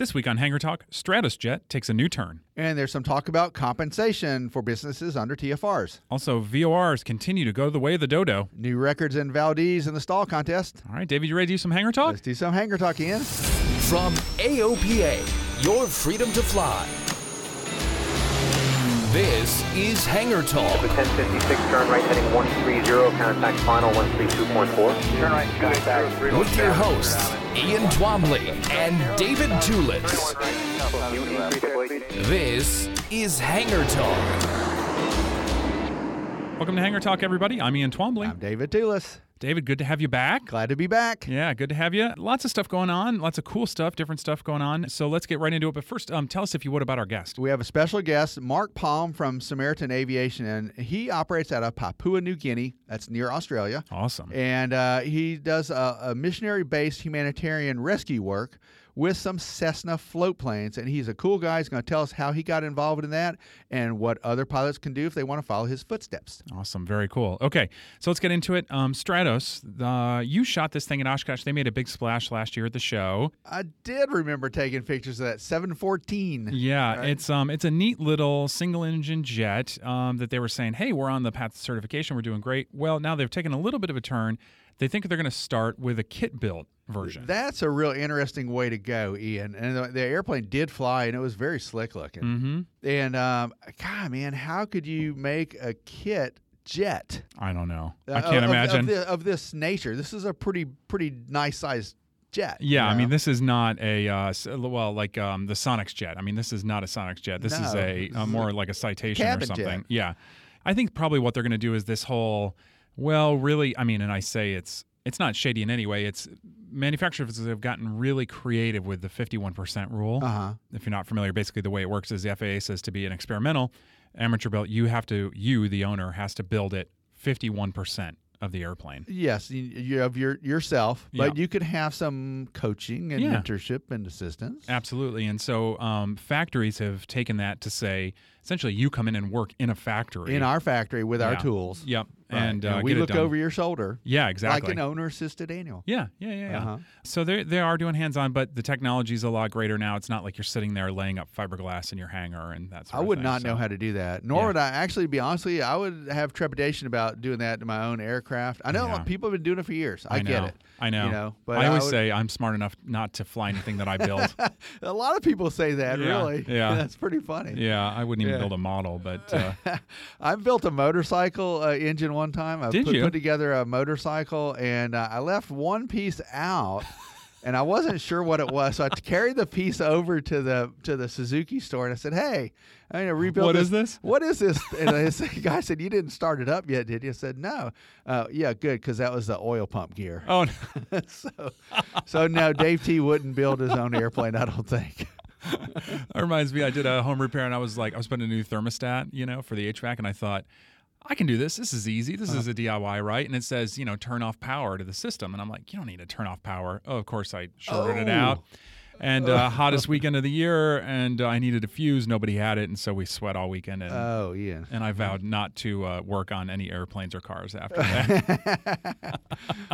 This week on Hangar Talk, Stratos Jet takes a new turn. And there's some talk about compensation for businesses under TFRs. Also, VORs continue to go the way of the dodo. New records in Valdez in the STOL contest. All right, David, you ready to do some Hangar Talk? Let's do some Hangar Talk, Ian. From AOPA, your freedom to fly. This is Hangar Talk. 1056 turn right heading 130, contact final 132.4. Turn right, contact With your hosts, Ian Twombly and David Tulis. This is Hangar Talk. Welcome to Hangar Talk, everybody. I'm Ian Twombly. I'm David Tulis. David, good to have you back. Glad to be back. Yeah, good to have you. Lots of stuff going on, lots of cool stuff, different stuff going on. So let's get right into it. But first, um, tell us if you would about our guest. We have a special guest, Mark Palm from Samaritan Aviation, and he operates out of Papua New Guinea. That's near Australia. Awesome. And uh, he does a, a missionary based humanitarian rescue work with some Cessna float planes. And he's a cool guy. He's going to tell us how he got involved in that and what other pilots can do if they want to follow his footsteps. Awesome. Very cool. Okay, so let's get into it. Um, Stratos, uh, you shot this thing in Oshkosh. They made a big splash last year at the show. I did remember taking pictures of that 714. Yeah, Right. it's um, it's a neat little single engine jet um, that they were saying, hey, we're on the path to certification. We're doing great. Well, now they've taken a little bit of a turn. They think they're going to start with a kit built version. That's a real interesting way to go, Ian. And the, the airplane did fly, and it was very slick looking. mm-hmm. And um, God, man, how could you make a kit jet? I don't know. uh, I can't of, imagine. of, the, of this nature. This is a pretty pretty nice sized jet. Yeah, I mean, this is not a uh, well, like um, the Sonex jet. I mean, this is not a Sonex jet. This is a, this a is more like a citation or something. jet. Yeah, I think probably what they're going to do is this whole. Well, really, I mean, and I say it's it's not shady in any way. It's manufacturers have gotten really creative with the fifty-one percent rule. Uh-huh. If you're not familiar, basically the way it works is the FAA says to be an experimental amateur built, you have to you the owner has to build it fifty-one percent of the airplane. Yes, you, have your yourself, but Yeah. you could have some coaching and Yeah. mentorship and assistance. Absolutely. And so um, factories have taken that to say essentially you come in and work in a factory. In our factory with our tools. Yep. Right. And, uh, we get it look over your shoulder Yeah, exactly. like an owner assisted annual. yeah, yeah, yeah, yeah. Uh-huh. So they they are doing hands on, but the technology is a lot greater now. It's not like you're sitting there laying up fiberglass in your hangar and that sort I would thing. not know how to do that. Nor Yeah. would I actually be honestly. I would have trepidation about doing that in my own aircraft. I know Yeah. people have been doing it for years. I, I get it. I know. You know, but I always would- say I'm smart enough not to fly anything that I build. a lot of people say that. Really, yeah. that's pretty funny. yeah, I wouldn't even build a model, but uh, I built a motorcycle uh, engine one time. I Did put, you? put together a motorcycle, and uh, I left one piece out, and I wasn't sure what it was. So I carried the piece over to the to the Suzuki store, and I said, "Hey, I'm gonna rebuild What this. is this? What is this?" And the guy said, "You didn't start it up yet, did you?" I said, "No." Uh, yeah, good, because that was the oil pump gear. oh, so, so no, Dave T wouldn't build his own airplane. I don't think. That reminds me, I did a home repair and I was like, I was putting a new thermostat, you know, for the HVAC, and I thought, I can do this. This is easy. This uh-huh. is a DIY, right? And it says, you know, turn off power to the system. And I'm like, you don't need to turn off power. Oh, of course, I shorted it Oh. out. And uh, hottest weekend of the year, and uh, I needed a fuse. Nobody had it, and so we sweat all weekend. And, Oh, Ian. and I vowed not to uh, work on any airplanes or cars after that.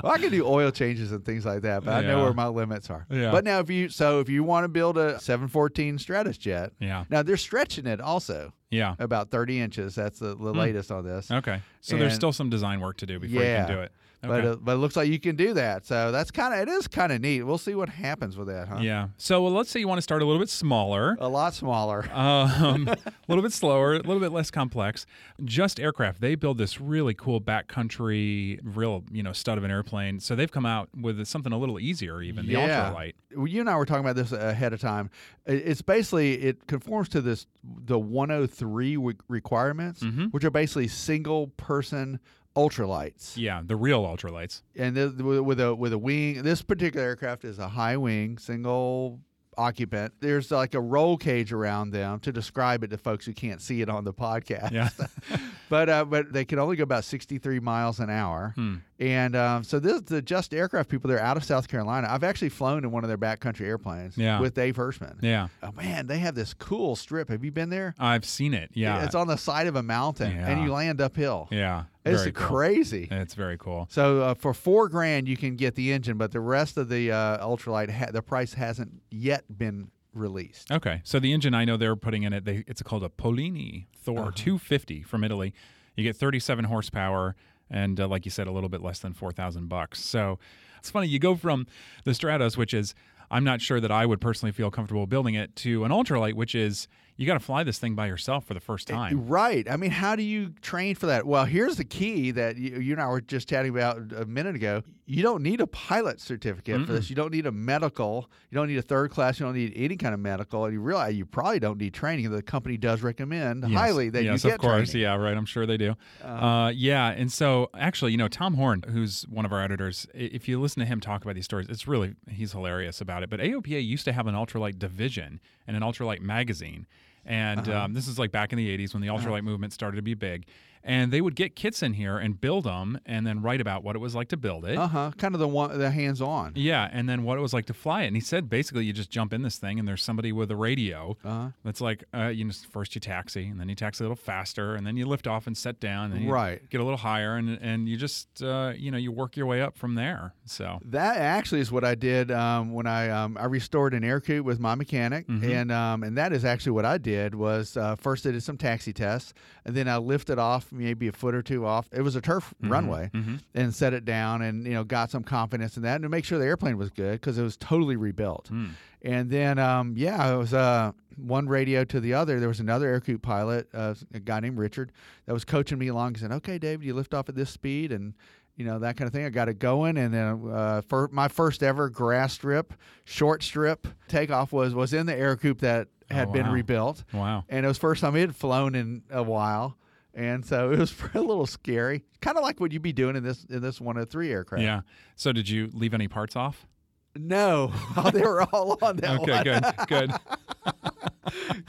well, I can do oil changes and things like that, but I know where my limits are. Yeah. But now, if you so if you want to build a 714 Stratos jet, yeah, now they're stretching it also yeah. about 30 inches. That's the, the latest on this. Okay, so there's still some design work to do before you can do it. But Okay. uh, but it looks like you can do that. So that's kind of it is kind of neat. We'll see what happens with that, huh? yeah. So well, let's say you want to start a little bit smaller. A lot smaller. um, a little bit slower, a little bit less complex. Just Aircraft, they build this really cool backcountry, real you know stud of an airplane. So they've come out with something a little easier, even the Yeah. ultralight. Well, you and I were talking about this ahead of time. It's basically it conforms to this the 103 re- requirements, Mhm. which are basically single person ultralights. Yeah, the real ultralights. and th- with with a with a wing. This particular aircraft is a high wing, single occupant. There's like a roll cage around them to describe it to folks who can't see it on the podcast. Yeah. but uh, but they can only go about 63 miles an hour. Hmm. And um, so this the Just Aircraft people. They're out of South Carolina. I've actually flown in one of their backcountry airplanes. Yeah. with Dave Hirschman. Yeah, Oh man, they have this cool strip. Have you been there? I've seen it. Yeah, it's on the side of a mountain, and you land uphill. yeah, it's very cool. crazy. It's very cool. So uh, for four grand, you can get the engine, but the rest of the uh, ultralight, ha- the price hasn't yet been released. Okay, so the engine I know they're putting in it, they, it's called a Polini Thor Uh-huh. 250 from Italy. You get 37 horsepower, and uh, like you said, a little bit less than 4,000 bucks. So it's funny. You go from the Stratos, which is I'm not sure that I would personally feel comfortable building it, to an ultralight, which is you got to fly this thing by yourself for the first time. Right. I mean, how do you train for that? Well, here's the key that you, you and I were just chatting about a minute ago. You don't need a pilot certificate for this. You don't need a medical. You don't need a third class. You don't need any kind of medical. And you realize you probably don't need training. The company does recommend Yes. highly that yes, you get of course. training. Yeah, right. I'm sure they do. Uh, yeah, and so actually, you know, Tom Horn, who's one of our editors, if you listen to him talk about these stories, it's really he's hilarious about it. But AOPA used to have an ultralight division and an ultralight magazine, and Uh-huh. um, this is like back in the '80s when the ultralight movement started to be big. And they would get kits in here and build them, and then write about what it was like to build it. Uh huh. Kind of the one, the hands on. Yeah, and then what it was like to fly it. And he said basically you just jump in this thing and there's somebody with a radio Uh-huh. that's like uh, you know first you taxi and then you taxi a little faster and then you lift off and set down and you Right. get a little higher and and you just uh, you know you work your way up from there. So That actually is what I did um, when I um, I restored an air with my mechanic, Mhm. and um, and that is actually what I did was uh, first I did some taxi tests, and then I lifted off maybe a foot or two off. It was a turf runway, mhm. and set it down, and you know got some confidence in that, and to make sure the airplane was good because it was totally rebuilt. Mm. And then, um, yeah, it was uh, one radio to the other. There was another Ercoupe pilot, uh, a guy named Richard, that was coaching me along. He said, "Okay, David, you lift off at this speed, and you know that kind of thing." I got it going, and then uh, for my first ever grass strip, short strip takeoff was was in the Ercoupe that had Oh, been rebuilt, wow. and it was first time it had flown in a while. And so it was a little scary, kind of like what you'd be doing in this in this 103 aircraft. Yeah. So did you leave any parts off? No, they were all on that Okay, one. good, good.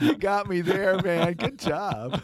you got me there, man. Good job.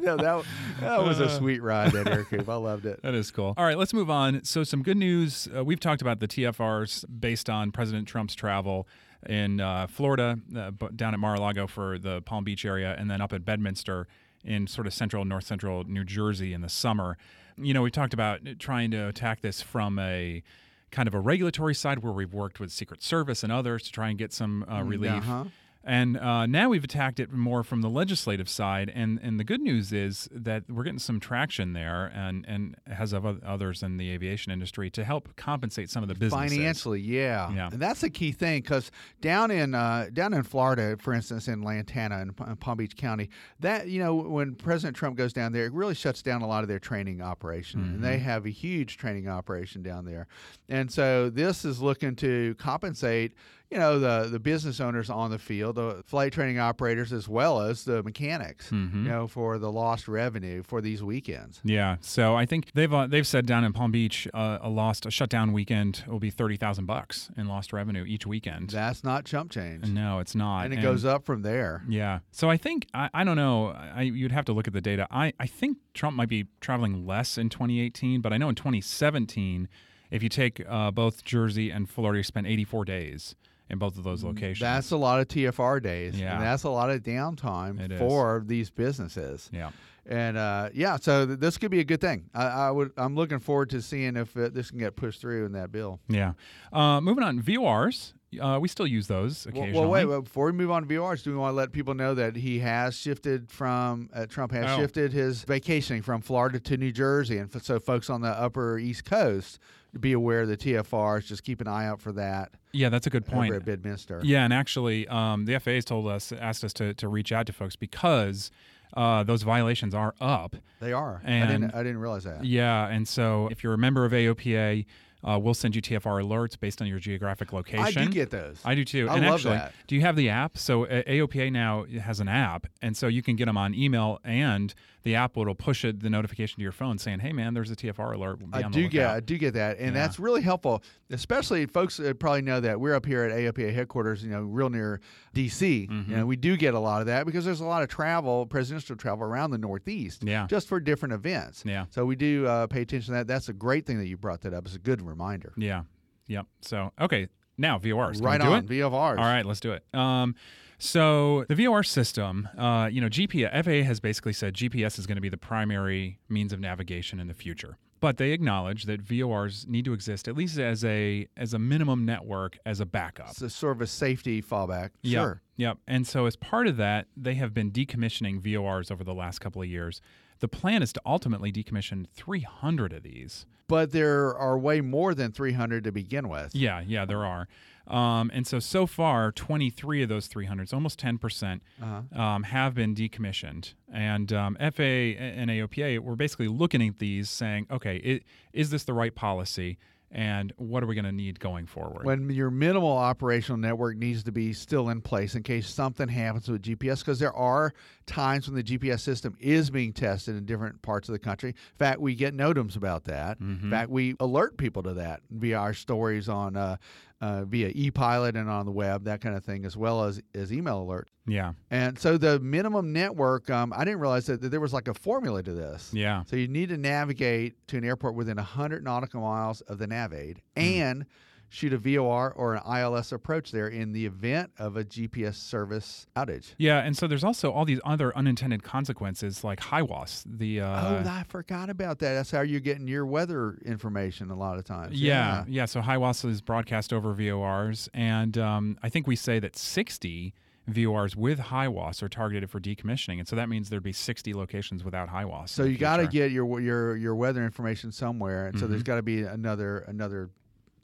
no, that that was a sweet ride. That Ercoupe, I loved it. That is cool. All right, let's move on. So, some good news. Uh, we've talked about the TFRs based on President Trump's travel in uh, Florida, uh, down at Mar-a-Lago for the Palm Beach area, and then up at Bedminster in sort of central, north central New Jersey in the summer. You know, we talked about trying to attack this from a kind of a regulatory side where we've worked with Secret Service and others to try and get some uh, relief. uh-huh. And uh, now we've attacked it more from the legislative side, and, and the good news is that we're getting some traction there, and and has of others in the aviation industry to help compensate some of the businesses Financially, yeah. Yeah. and that's the key thing because down in uh, down in Florida, for instance, in Lantana and P- Palm Beach County, that you know when President Trump goes down there, it really shuts down a lot of their training operation, and Mm-hmm. they have a huge training operation down there, and so this is looking to compensate. You know the the business owners on the field, the flight training operators, as well as the mechanics. Mm-hmm. You know for the lost revenue for these weekends. Yeah, so I think they've uh, they've said down in Palm Beach, uh, a lost a shutdown weekend will be thirty thousand bucks in lost revenue each weekend. That's not chump change, no, it's not, and it goes up from there. Yeah. So I think I, I don't know. I, you'd have to look at the data. I, I think Trump might be traveling less in 2018, but I know in 2017, if you take uh, both Jersey and Florida, you spent 84 days in both of those locations. That's a lot of TFR days. Yeah. And that's a lot of downtime It is. for these businesses. yeah. And uh, yeah, so th- this could be a good thing. I, I would. I'm looking forward to seeing if uh, this can get pushed through in that bill. Yeah. Uh, moving on, VORs. Uh, we still use those Well, occasionally. well, wait, wait. Before we move on to VORs, do we want to let people know that he has shifted from uh, Trump has Oh. shifted his vacationing from Florida to New Jersey, and f- so folks on the Upper East Coast be aware of the TFRs. Just keep an eye out for that Yeah, that's a good point. over at Bedminster. Yeah, and actually, um, the FAA has told us, asked us to, to reach out to folks because uh, those violations are up. They are. I And- didn't. I didn't realize that. Yeah, and so if you're a member of AOPA, uh, we'll send you TFR alerts based on your geographic location. I do get those. I do too. I and love actually, that. do you have the app? So AOPA now has an app, and so you can get them on email, and the app will push it, the notification to your phone saying, "Hey, man, there's a TFR alert." Be I do get. I do get that, and Yeah. that's really helpful. Especially folks that probably know that we're up here at AOPA headquarters, you know, real near DC. Mm-hmm. You know, we do get a lot of that because there's a lot of travel, presidential travel around the Northeast, Yeah. just for different events. Yeah. So we do uh, pay attention to that. That's a great thing that you brought that up. It's a good reminder. Yeah. Yep. So okay, now VORs. Can right do on, it? VFRs. All right, let's do it. Um, so the VOR system, uh, you know, GPS, FAA has basically said GPS is going to be the primary means of navigation in the future. But they acknowledge that VORs need to exist at least as a as a minimum network as a backup. It's a sort of a safety fallback. Yep, Sure. Yep. And so as part of that, they have been decommissioning VORs over the last couple of years. The plan is to ultimately decommission 300 of these. But there are way more than 300 to begin with. Yeah, yeah, there are. Um, and so, so far, 23 of those 300, so almost 10%, percent Uh-huh. um, have been decommissioned. And um, FAA and AOPA were basically looking at these saying, okay, i- is this the right policy? And what are we going to need going forward? when your minimal operational network needs to be still in place in case something happens with GPS because there are times when the GPS system is being tested in different parts of the country. In fact, we get NOTAMs about that. Mm-hmm. In fact, we alert people to that via our stories on uh, uh, via ePilot and on the web, that kind of thing, as well as as email alert. yeah, And so the minimum network, um, I didn't realize that, that there was like a formula to this. yeah, So you need to navigate to an airport within 100 nautical miles of the NavAid Hmm. and shoot a VOR or an ILS approach there in the event of a GPS service outage. yeah. And so there's also all these other unintended consequences like HIWAS. The uh, oh, I forgot about that. That's how you're getting your weather information a lot of times. Yeah, yeah. So HIWAS is broadcast over VORs, and um, I think we say that 60 VORs with HIWAS are targeted for decommissioning, and so that means there'd be 60 locations without HIWAS. So you got to get your your your weather information somewhere, and so Mm-hmm. there's got to be another another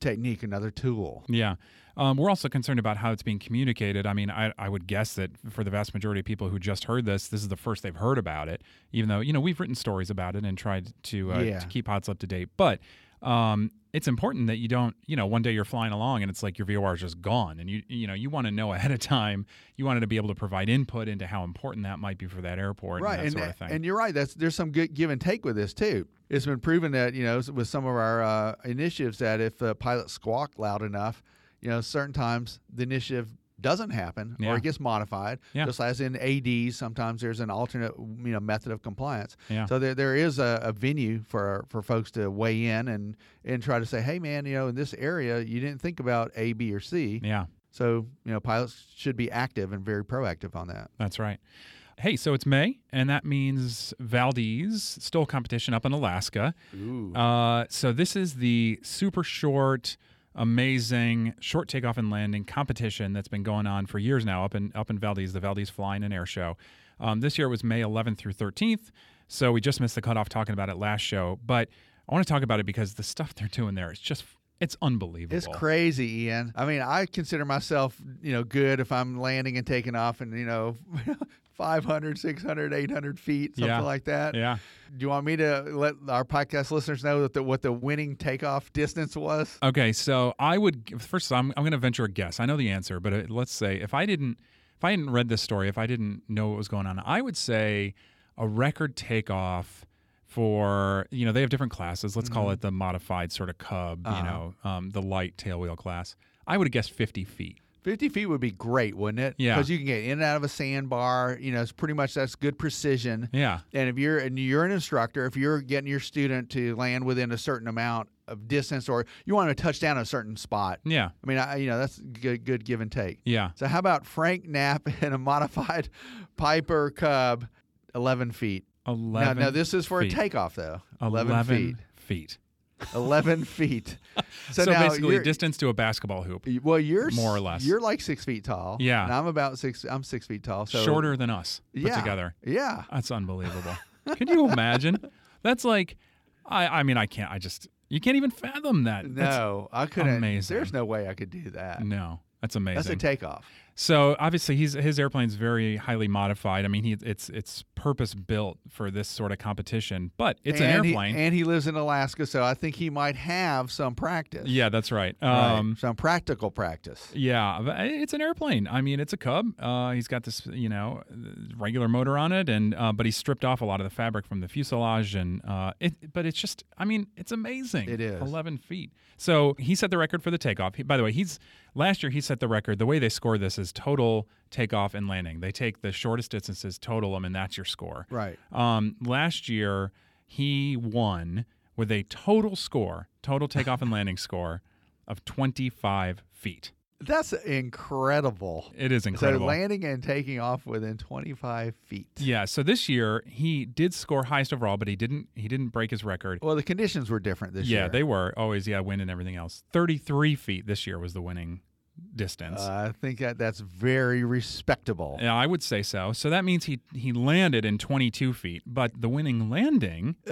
technique, another tool. Yeah. Um, we're also concerned about how it's being communicated. I mean, I, I would guess that for the vast majority of people who just heard this, this is the first they've heard about it, even though, you know, we've written stories about it and tried to, uh, Yeah. to keep HOTS up to date. But um, it's important that you don't, you know, one day you're flying along and it's like your VOR is just gone. And you, you know, you want to know ahead of time. You wanted to be able to provide input into how important that might be for that airport right and that and, sort of thing. and you're right that's there's some good give and take with this too it's been proven that you know with some of our uh, initiatives that if the pilots squawk loud enough you know certain times the initiative doesn't happen Yeah. or it gets modified Yeah. just as in ads sometimes there's an alternate you know method of compliance Yeah. so there, there is a, a venue for for folks to weigh in and and try to say hey man you know in this area you didn't think about a b or c yeah. so you know pilots should be active and very proactive on that That's right. Hey, so it's May, and that means Valdez STOL competition up in Alaska. Uh, so this is the super short, amazing short takeoff and landing competition that's been going on for years now up in up in Valdez, the Valdez Fly-In and Air Show. Um, this year it was May 11th through 13th, so we just missed the cutoff talking about it last show. But I want to talk about it because the stuff they're doing there is just it's unbelievable. It's crazy, Ian. I mean, I consider myself, you know, good if I'm landing and taking off and, you know, 500, 600, 800 feet, something Yeah. like that. Yeah. Do you want me to let our podcast listeners know that the, what the winning takeoff distance was? Okay, so I would first. I'm I'm going to venture a guess. I know the answer, but uh, let's say if I didn't if I hadn't read this story, if I didn't know what was going on, I would say a record takeoff for you know they have different classes. Let's call it the modified sort of Cub. You know, um, the light tailwheel class. I would have guessed 50 feet. 50 feet would be great, wouldn't it? Yeah. Because you can get in and out of a sandbar. You know, it's pretty much that's good precision. Yeah. And if you're and you're an instructor, if you're getting your student to land within a certain amount of distance, or you want to touch down a certain spot, Yeah. I mean, I, you know, that's good, good give and take. Yeah. So how about Frank Knapp in a modified Piper Cub, 11 feet? Now, 11 now this is for feet. a takeoff though. 11, 11 feet. feet. 11 feet. So, now basically, distance to a basketball hoop. Well, you're More or less. You're like six feet tall. Yeah. and I'm about six. I'm six feet tall. So Shorter than us put yeah, together. Yeah, That's unbelievable. Can you imagine? That's like, I, I mean, I can't, I just, you can't even fathom that. That's- no, I couldn't. amazing. There's no way I could do that. no, that's amazing. That's a takeoff. So obviously, he's his airplane's very highly modified. I mean, he it's it's purpose built for this sort of competition, but it's and an he- airplane. and he lives in Alaska, so I think he might have some practice. yeah, that's right. Right, Um, some practical practice. Yeah, it's an airplane. I mean, it's a Cub. Uh, he's got this, you know, regular motor on it, and uh, but he stripped off a lot of the fabric from the fuselage, and uh, it. But it's just, I mean, it's amazing. It is. eleven feet. So he set the record for the takeoff. He, by the way, he's last year he set the record. The way they score this is total takeoff and landing. They take the shortest distances, total them, and that's your score. Right. Um, last year he won with a total score, total takeoff and landing score of twenty five feet. That's incredible. It is incredible. So landing and taking off within 25 feet. yeah. So this year he did score highest overall, but he didn't. He didn't break his record. Well, the conditions were different this yeah, year. Yeah, they were always yeah wind and everything else. Thirty three feet this year was the winning distance. Uh, I think that that's very respectable. yeah, I would say so. So that means he he landed in 22 feet, but the winning landing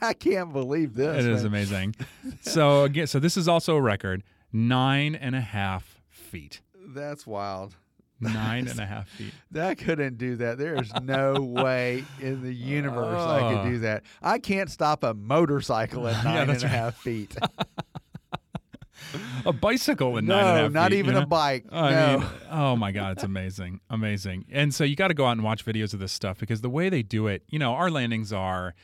I can't believe this. it is man. amazing. so again, so this is also a record nine and a half feet. That's wild. Nine and a half feet. That couldn't do that. There is no way in the universe I could do that. I can't stop a motorcycle at nine and that's a right. half feet. A bicycle in nine and a no, half not feet, even you a bike. I no. mean, oh my God, it's amazing. Amazing. And so you got to go out and watch videos of this stuff because the way they do it, you know, our landings are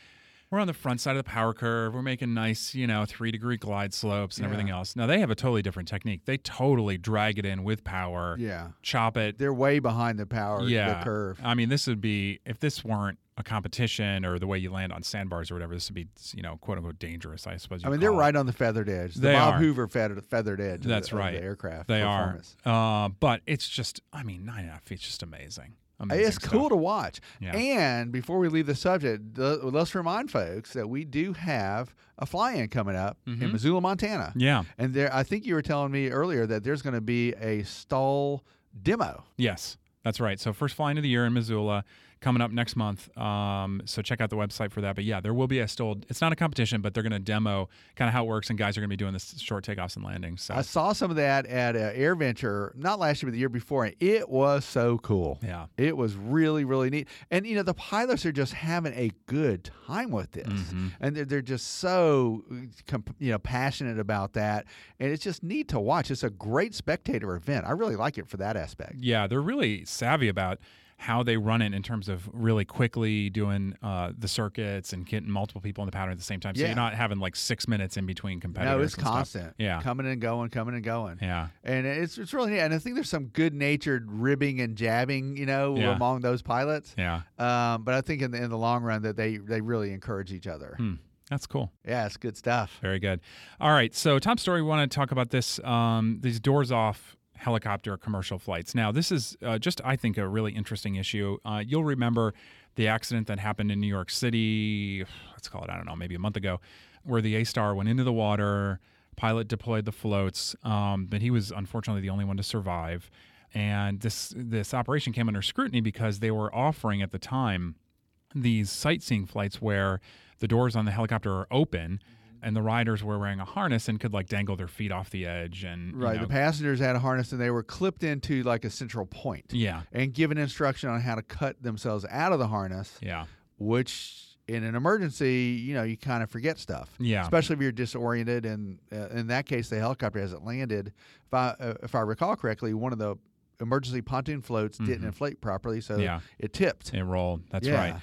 we're on the front side of the power curve. We're making nice, you know, three degree glide slopes and everything else. Now they have a totally different technique. They totally drag it in with power, yeah. chop it. They're way behind the power, yeah. the curve. I mean, this would be, if this weren't a competition or the way you land on sandbars or whatever, this would be, you know, quote unquote dangerous, I suppose. I mean, they're it. right on the feathered edge. The They Bob are. Hoover feathered, feathered edge. of That's the, right. the aircraft. They are. Uh, but it's just, I mean, nine and a half feet is just amazing. Amazing It's cool stuff. to watch. Yeah. And before we leave the subject, the, let's remind folks that we do have a fly-in coming up in Mhm. Missoula, Montana. Yeah. And there, I think you were telling me earlier that there's going to be a STOL demo. Yes, that's right. So first flying of the year in Missoula coming up next month. Um, so check out the website for that. But yeah, there will be a STOL. It's not a competition, but they're going to demo kind of how it works, and guys are going to be doing this short takeoffs and landings. So I saw some of that at uh, AirVenture, not last year, but the year before, and it was so cool. yeah, It was really, really neat. And, you know, the pilots are just having a good time with this. Mhm. And they're, they're just so, uh, comp- you know, passionate about that. And it's just neat to watch. It's a great spectator event. I really like it for that aspect. yeah, they're really savvy about how they run it in terms of really quickly doing uh, the circuits and getting multiple people in the pattern at the same time. So Yeah. you're not having like six minutes in between competitors. No, it's and stuff. constant. Yeah. Coming and going, coming and going. Yeah, And it's, it's really neat. And I think there's some good natured ribbing and jabbing, you know, Yeah. among those pilots. yeah, Um, but I think in the, in the long run that they, they really encourage each other. Hmm. that's cool. Yeah, it's good stuff. Very good. All right. So, top story, we want to talk about this um, these doors off helicopter commercial flights. Now, this is uh, just, I think, a really interesting issue. Uh, you'll remember the accident that happened in New York City, let's call it, I don't know, maybe a month ago, where the AStar went into the water, pilot deployed the floats, um, but he was unfortunately the only one to survive. And this this operation came under scrutiny because they were offering at the time these sightseeing flights where the doors on the helicopter are open and the riders were wearing a harness and could like dangle their feet off the edge and you Right. know- The passengers had a harness and they were clipped into like a central point yeah and given instruction on how to cut themselves out of the harness, yeah which in an emergency, you know, you kind of forget stuff. Yeah. Especially if you're disoriented. And uh, in that case, the helicopter hasn't landed. If I, uh, if I recall correctly, one of the emergency pontoon floats didn't inflate properly, so Mm-hmm. Yeah. it tipped. they rolled. that's Yeah. right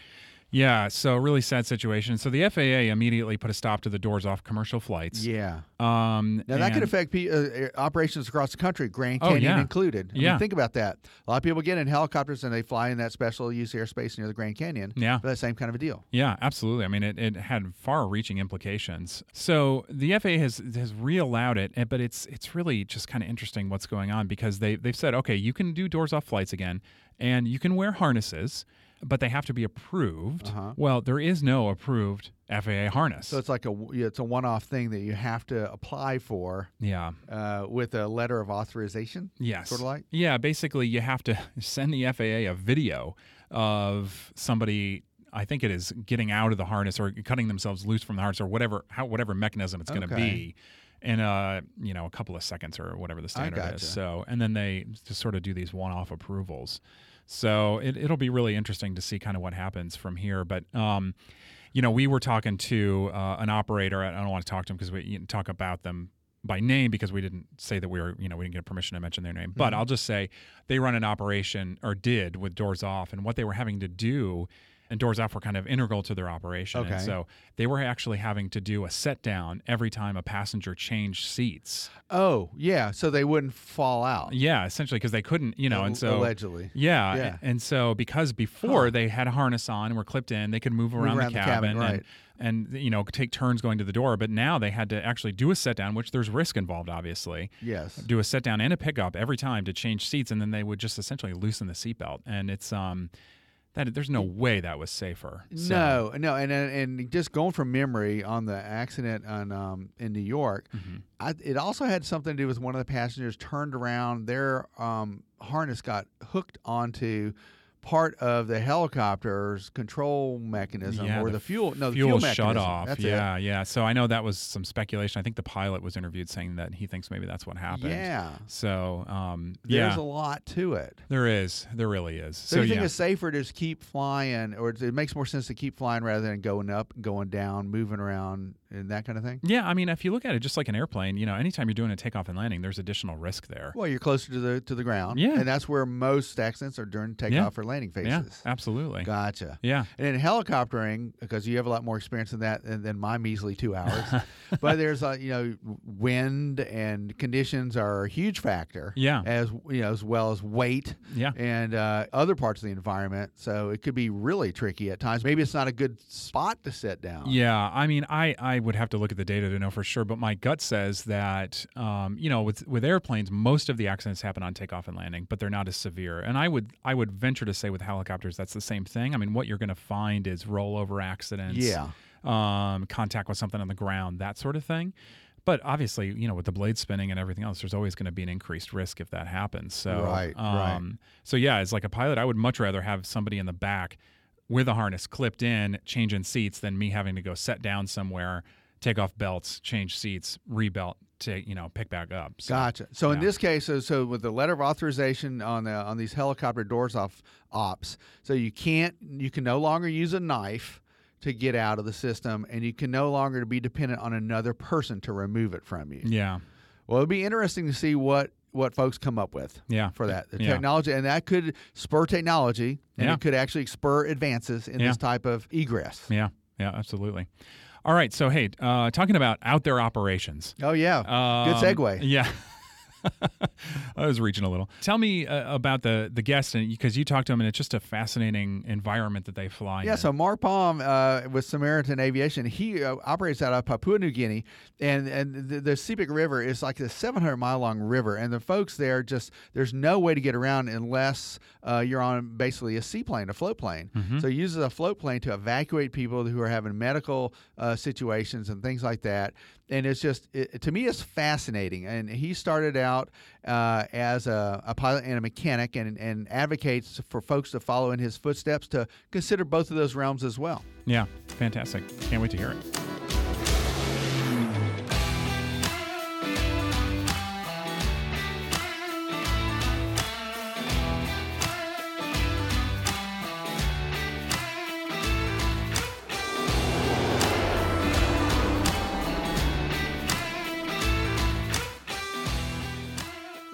Yeah, so really sad situation. So the FAA immediately put a stop to the doors off commercial flights. Yeah. Um, Now that could affect pe- uh, operations across the country, Grand Oh, Canyon yeah. included. I mean, Yeah. think about that. A lot of people get in helicopters and they fly in that special use airspace near the Grand Canyon. Yeah. For that same kind of a deal. Yeah, absolutely. I mean, it, it had far-reaching implications. So the FAA has has reallowed it, eh, but it's it's really just kind of interesting what's going on because they they've said, okay, you can do doors off flights again, and you can wear harnesses, but they have to be approved. Uh-huh. Well, there is no approved FAA harness. So it's like a it's a one-off thing that you have to apply for yeah. uh, with a letter of authorization. Yes. Sort of like? Yeah, basically you have to send the FAA a video of somebody I think it is getting out of the harness or cutting themselves loose from the harness or whatever how whatever mechanism it's going to Okay. be in a you know a couple of seconds or whatever the standard gotcha. is. So and then they just sort of do these one-off approvals. So it, it'll be really interesting to see kind of what happens from here. But um, you know, we were talking to uh, an operator. I don't want to talk to him because we talk about them by name because we didn't say that we were, you know, we didn't get permission to mention their name. Mm-hmm. But I'll just say they run an operation or did with doors off, and what they were having to do. And doors off were kind of integral to their operation. Okay. And so they were actually having to do a set down every time a passenger changed seats. Oh, yeah. So they wouldn't fall out. Yeah, essentially because they couldn't, you know, and so allegedly. yeah, Yeah. and so because before Huh. they had a harness on and were clipped in, they could move around, around the the cabin, cabin, right. and, and you know take turns going to the door. But now they had to actually do a set down, which there's risk involved, obviously. Yes. Do a set down and a pickup every time to change seats, and then they would just essentially loosen the seatbelt, and it's um that there's no way that was safer. So- No, no, and and and just going from memory on the accident on um, in New York, Mm-hmm. I, it also had something to do with one of the passengers turned around. Their um, harness got hooked onto part of the helicopter's control mechanism Yeah, or the the fuel. No, the fuel, fuel shut off. That's it. yeah, yeah. So I know that was some speculation. I think the pilot was interviewed saying that he thinks maybe that's what happened. Yeah. So um, There's yeah, a lot to it. there is. There really is. So, So, you think yeah. it's safer to just keep flying, or it makes more sense to keep flying rather than going up, going down, moving around, and that kind of thing? Yeah, I mean, if you look at it just like an airplane, you know, anytime you're doing a takeoff and landing, there's additional risk there. Well, you're closer to the to the ground. Yeah. and that's where most accidents are during takeoff or landing Yeah, phases. absolutely. Gotcha. Yeah. And in helicoptering, because you have a lot more experience in that than, than my measly two hours, but there's uh, you know wind and conditions are a huge factor. Yeah. As you know, as well as weight. Yeah. And uh, other parts of the environment, so it could be really tricky at times. Maybe it's not a good spot to sit down. Yeah, I mean, I, I would have to look at the data to know for sure, but my gut says that, um, you know, with with airplanes, most of the accidents happen on takeoff and landing, but they're not as severe. And I would I would venture to say with helicopters, that's the same thing. I mean, what you're going to find is rollover accidents, Yeah. um, contact with something on the ground, that sort of thing. But obviously, you know, with the blade spinning and everything else, there's always going to be an increased risk if that happens. So, Right, right. um, so yeah, as like a pilot, I would much rather have somebody in the back with a harness clipped in, changing seats, than me having to go set down somewhere, take off belts, change seats, rebelt, to you know pick back up. So, Gotcha. So in this case, so, so with the letter of authorization on the on these helicopter doors off ops, so you can't you can no longer use a knife to get out of the system, and you can no longer be dependent on another person to remove it from you. Yeah, Well, it'd be interesting to see what what folks come up with. Yeah. For that, the Yeah. technology, and that could spur technology, and Yeah. it could actually spur advances in Yeah. this type of egress. yeah, yeah, absolutely. All right, so hey, uh, talking about out there operations. Oh yeah, Um, good segue. Yeah. I was reaching a little. Tell me uh, about the the guest, and because you talked to him, and it's just a fascinating environment that they fly. In. Yeah, in. so Mark Palm uh, with Samaritan Aviation, he uh, operates out of Papua New Guinea, and and the, the Sepik River is like a 700 mile long river, and the folks there just there's no way to get around unless uh, you're on basically a seaplane, a float plane. So he uses a float plane to evacuate people who are having medical uh, situations and things like that. And it's just it, to me, it's fascinating. And he started out uh, as a, a pilot and a mechanic, and and advocates for folks to follow in his footsteps to consider both of those realms as well. yeah, fantastic. Can't wait to hear it.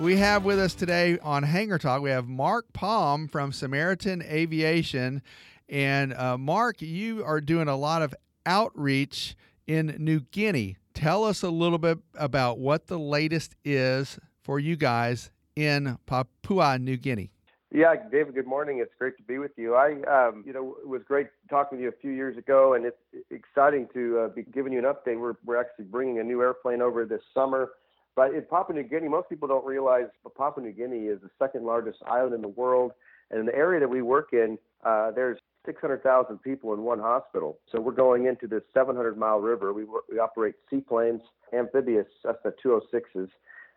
We have with us today on Hangar Talk, we have Mark Palm from Samaritan Aviation. And uh, Mark, you are doing a lot of outreach in New Guinea. Tell us a little bit about what the latest is for you guys in Papua New Guinea. Yeah, David. Good morning. It's great to be with you. I, um, you know, it was great talking to you a few years ago, and it's exciting to uh, be giving you an update. We're we're actually bringing a new airplane over this summer. But in Papua New Guinea, most people don't realize Papua New Guinea is the second largest island in the world, and in the area that we work in, uh, there's 600,000 people in one hospital. So we're going into this 700 mile river. We, we operate seaplanes, amphibious Cessna 206s.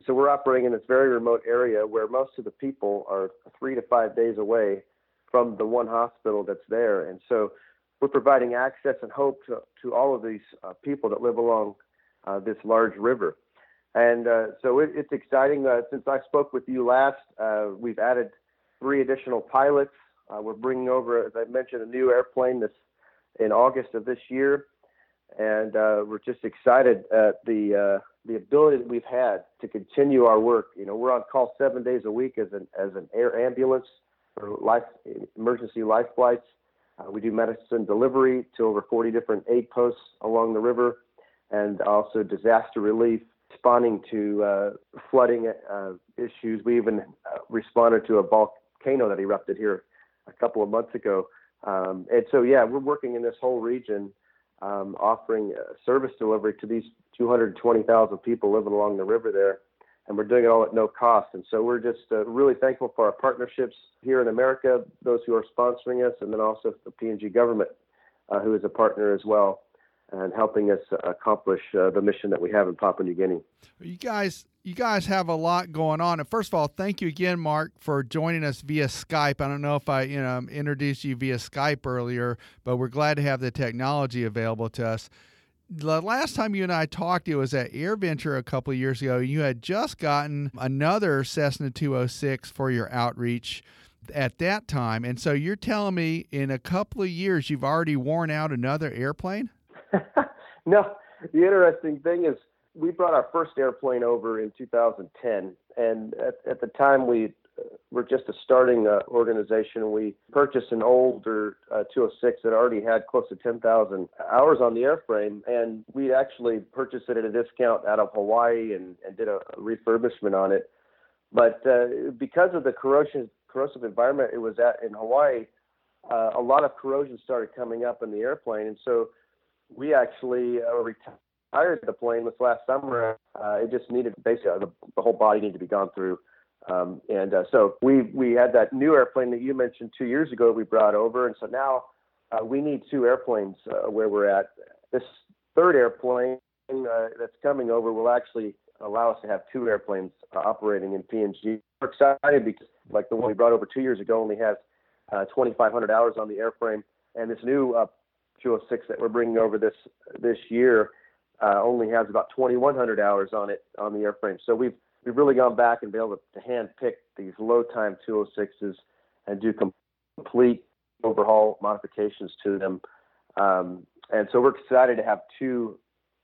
So we're operating in this very remote area where most of the people are three to five days away from the one hospital that's there. And so we're providing access and hope to, to all of these uh, people that live along uh, this large river. And uh, so it, it's exciting. Uh, since I spoke with you last, uh, we've added three additional pilots. Uh, we're bringing over, as I mentioned, a new airplane this in August of this year, and uh, we're just excited at the uh, the ability that we've had to continue our work. You know, we're on call seven days a week as an as an air ambulance for life emergency life flights. We do medicine delivery to over 40 different aid posts along the river, and also disaster relief, responding to uh, flooding uh, issues. We even uh, responded to a volcano that erupted here a couple of months ago. Um, and so, yeah, we're working in this whole region, um, offering service delivery to these 220,000 people living along the river there, and we're doing it all at no cost. And so, we're just uh, really thankful for our partnerships here in America, those who are sponsoring us, and then also the PNG government, uh, who is a partner as well and helping us accomplish uh, the mission that we have in Papua New Guinea. You guys, you guys have a lot going on. And first of all, thank you again, Mark, for joining us via Skype. I don't know if I, you know, introduced you via Skype earlier, but we're glad to have the technology available to us. The last time you and I talked, it was at AirVenture a couple of years ago. You had just gotten another Cessna 206 for your outreach at that time. And so you're telling me in a couple of years, you've already worn out another airplane? no, the interesting thing is we brought our first airplane over in 2010, and at, at the time we uh, were just a starting uh, organization. We purchased an older uh, 206 that already had close to 10,000 hours on the airframe, and we actually purchased it at a discount out of Hawaii and, and did a, refurbishment on it. But uh, because of the corrosion, corrosive environment it was at in Hawaii, uh, a lot of corrosion started coming up in the airplane, and so we actually uh, retired the plane this last summer. Uh, it just needed basically the, the, whole body needed to be gone through. Um, and uh, so we we had that new airplane that you mentioned two years ago. We brought over, and so now uh, we need two airplanes uh, where we're at. This third airplane uh, that's coming over will actually allow us to have two airplanes operating in PNG. We're excited because, like the one we brought over two years ago, only has 2,500 hours on the airframe, and this new 206 that we're bringing over this this year uh, only has about 2,100 hours on it on the airframe. So we've we've really gone back and been able to, hand pick these low time 206s and do complete overhaul modifications to them. Um, and so we're excited to have two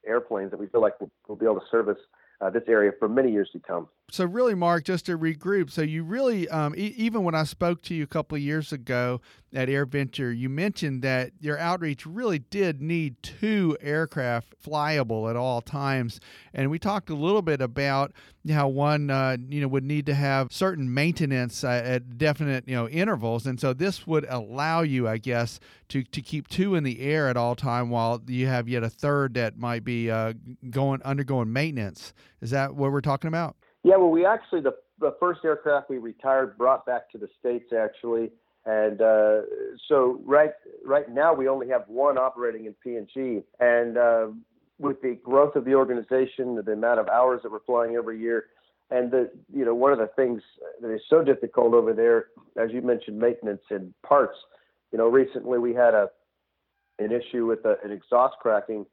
airplanes that we feel like we'll, we'll be able to service uh, this area for many years to come. So really, Mark, just to regroup. So you really, um, e- even when I spoke to you a couple of years ago at AirVenture, you mentioned that your outreach really did need two aircraft flyable at all times, and we talked a little bit about how one, uh, you know, would need to have certain maintenance uh, at definite, you know, intervals, and so this would allow you, I guess, to to keep two in the air at all time while you have yet a third that might be uh, going undergoing maintenance. Is that what we're talking about? Yeah, well, we actually the the first aircraft we retired brought back to the states actually, and uh, so right right now we only have one operating in PNG, and uh, with the growth of the organization, the amount of hours that we're flying every year, and the you know one of the things that is so difficult over there, as you mentioned, maintenance and parts. You know, recently we had a an issue with a, an exhaust cracking,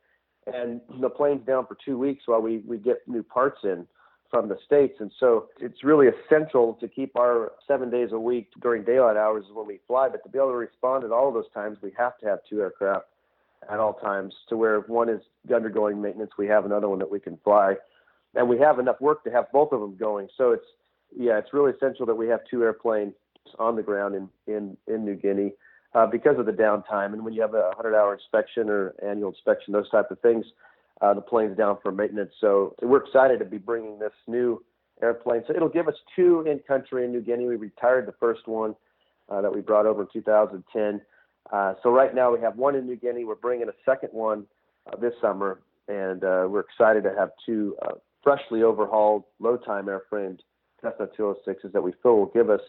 and the plane's down for two weeks while we we get new parts in from the States. And so it's really essential to keep our seven days a week during daylight hours when we fly. But to be able to respond at all of those times, we have to have two aircraft at all times to where if one is undergoing maintenance, we have another one that we can fly. And we have enough work to have both of them going. So it's, yeah, it's really essential that we have two airplanes on the ground in, in, in New Guinea. uh, because of the downtime. And when you have a 100-hour inspection or annual inspection, those type of things, uh, the plane's down for maintenance. So we're excited to be bringing this new airplane. So it'll give us two in country in New Guinea. We retired the first one uh, that we brought over in 2010. Uh, so right now we have one in New Guinea. We're bringing a second one uh, this summer, and uh, we're excited to have two uh, freshly overhauled, low-time airframed Cessna 206s that we feel will give us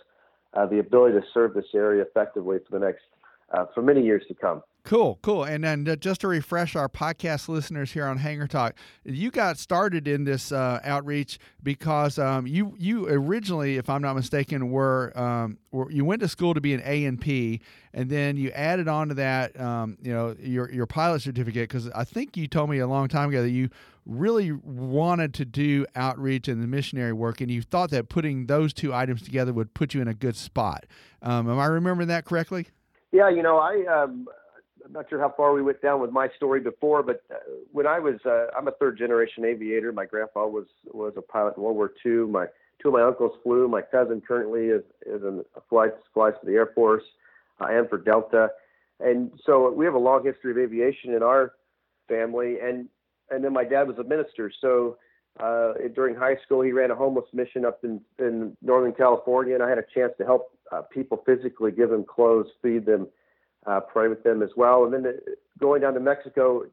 uh, the ability to serve this area effectively for the next for many years to come. Cool, cool. And then uh, just to refresh our podcast listeners here on Hangar Talk, you got started in this uh, outreach because um, you you originally, if I'm not mistaken, were, um, were, you went to school to be an A and P, and then you added on to that, um, you know, your your pilot certificate. Because I think you told me a long time ago that you really wanted to do outreach and the missionary work, and you thought that putting those two items together would put you in a good spot. Um, am I remembering that correctly? Yeah, you know, I um, I'm not sure how far we went down with my story before, but uh, when I was, uh, I'm a third generation aviator. My grandpa was was a pilot in World War II. My two of my uncles flew. My cousin currently is is in flies flies for the Air Force uh, and for Delta, and so we have a long history of aviation in our family. And and then my dad was a minister, so uh, during high school he ran a homeless mission up in in Northern California, and I had a chance to help uh, people physically, give them clothes, feed them uh, pray with them as well. And then the, going down to Mexico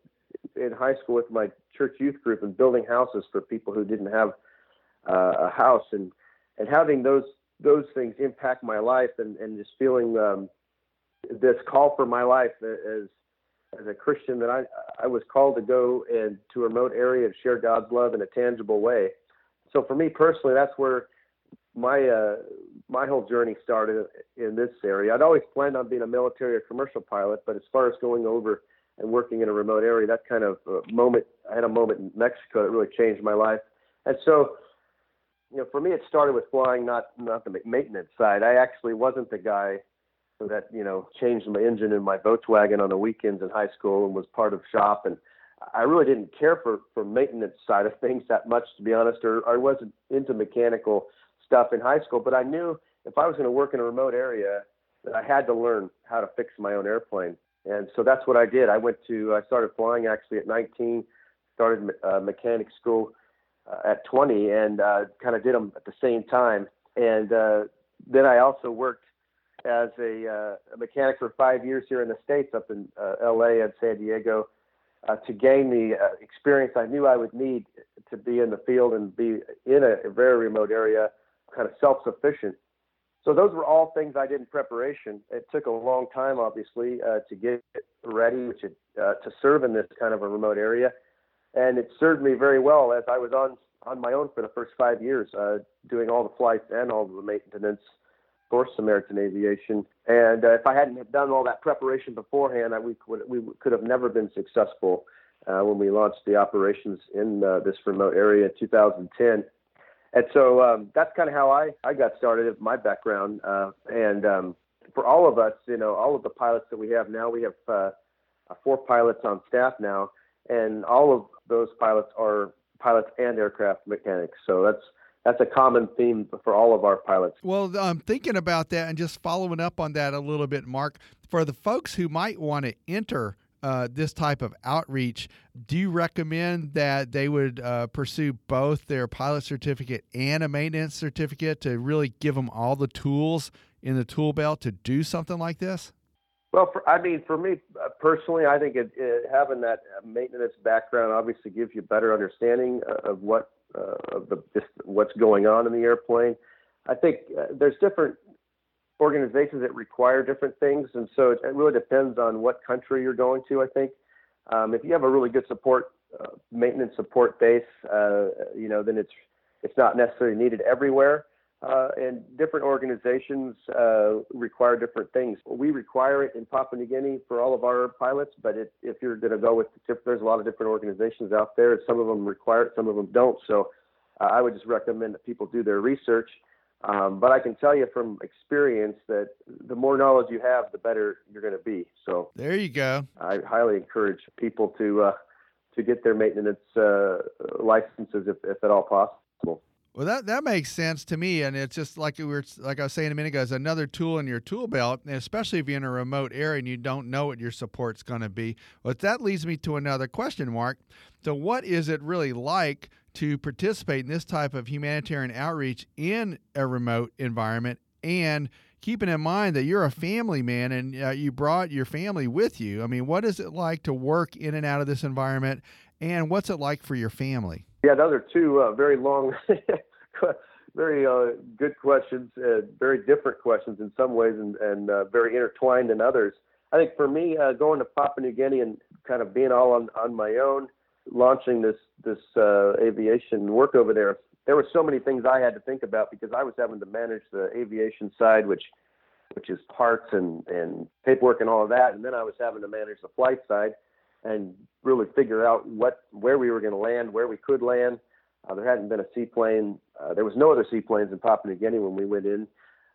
in high school with my church youth group and building houses for people who didn't have uh, a house and and having those those things impact my life and and just feeling um, this call for my life as as a Christian that I I was called to go and to a remote area and share God's love in a tangible way. So for me personally, that's where my uh, my whole journey started in this area. I'd always planned on being a military or commercial pilot, but as far as going over and working in a remote area, that kind of uh, moment, I had a moment in Mexico that really changed my life. And so, you know, for me, it started with flying, not not the maintenance side. I actually wasn't the guy that you know changed my engine in my Volkswagen on the weekends in high school and was part of shop and I really didn't care for for maintenance side of things that much to be honest or I wasn't into mechanical stuff in high school, but I knew if I was going to work in a remote area, that I had to learn how to fix my own airplane. And so that's what I did. I went to, I started flying actually at 19, started uh, mechanic school uh, at 20, and uh, kind of did them at the same time. And uh, then I also worked as a, uh, a mechanic for five years here in the States, up in uh, LA and San Diego, uh, to gain the uh, experience I knew I would need to be in the field and be in a, a very remote area kind of self-sufficient. So those were all things I did in preparation. It took a long time, obviously, uh, to get ready, uh, to serve in this kind of a remote area, and it served me very well as I was on on my own for the first five years, doing all the flights and all the maintenance for Samaritan Aviation. And uh, if I hadn't done all that preparation beforehand, I, we would we could have never been successful uh, when we launched the operations in uh, this remote area in 2010 and so um, that's kind of how I, I got started my background. Uh, and um, for all of us, you know, all of the pilots that we have now, we have uh, four pilots on staff now, and all of those pilots are pilots and aircraft mechanics. So that's that's a common theme for all of our pilots. Well, I'm thinking about that and just following up on that a little bit, Mark. For the folks who might want to enter uh, this type of outreach, do you recommend that they would uh, pursue both their pilot certificate and a maintenance certificate to really give them all the tools in the tool belt to do something like this? Well, for, I mean, for me uh, personally, I think it, it, having that uh, maintenance background obviously gives you better understanding of what uh, of the just what's going on in the airplane. I think uh, there's different organizations that require different things, and so it, it really depends on what country you're going to. I think um, if you have a really good support uh, maintenance support base, uh, you know, then it's it's not necessarily needed everywhere. Uh, and different organizations uh, require different things. We require it in Papua New Guinea for all of our pilots, but it, if you're going to go with, there's a lot of different organizations out there. Some of them require it, some of them don't. So uh, I would just recommend that people do their research um, but I can tell you from experience that the more knowledge you have, the better you're going to be. So there you go. I highly encourage people to uh, to get their maintenance uh, licenses if, if at all possible. Well, that that makes sense to me, and it's just like we were, like I was saying a minute ago, it's another tool in your tool belt, and especially if you're in a remote area and you don't know what your support's going to be. But that leads me to another question, Mark. So, what is it really like to participate in this type of humanitarian outreach in a remote environment, and keeping in mind that you're a family man and uh, you brought your family with you? I mean, what is it like to work in and out of this environment, and what's it like for your family? Yeah, those are two uh, very long, very uh, good questions, uh, very different questions in some ways, and, and uh, very intertwined in others. I think for me, uh, going to Papua New Guinea and kind of being all on, on my own, launching this this uh, aviation work over there, there were so many things I had to think about because I was having to manage the aviation side, which which is parts and and paperwork and all of that, and then I was having to manage the flight side and really figure out what where we were going to land, where we could land. Uh, there hadn't been a seaplane. Uh, there was no other seaplanes in Papua New Guinea when we went in,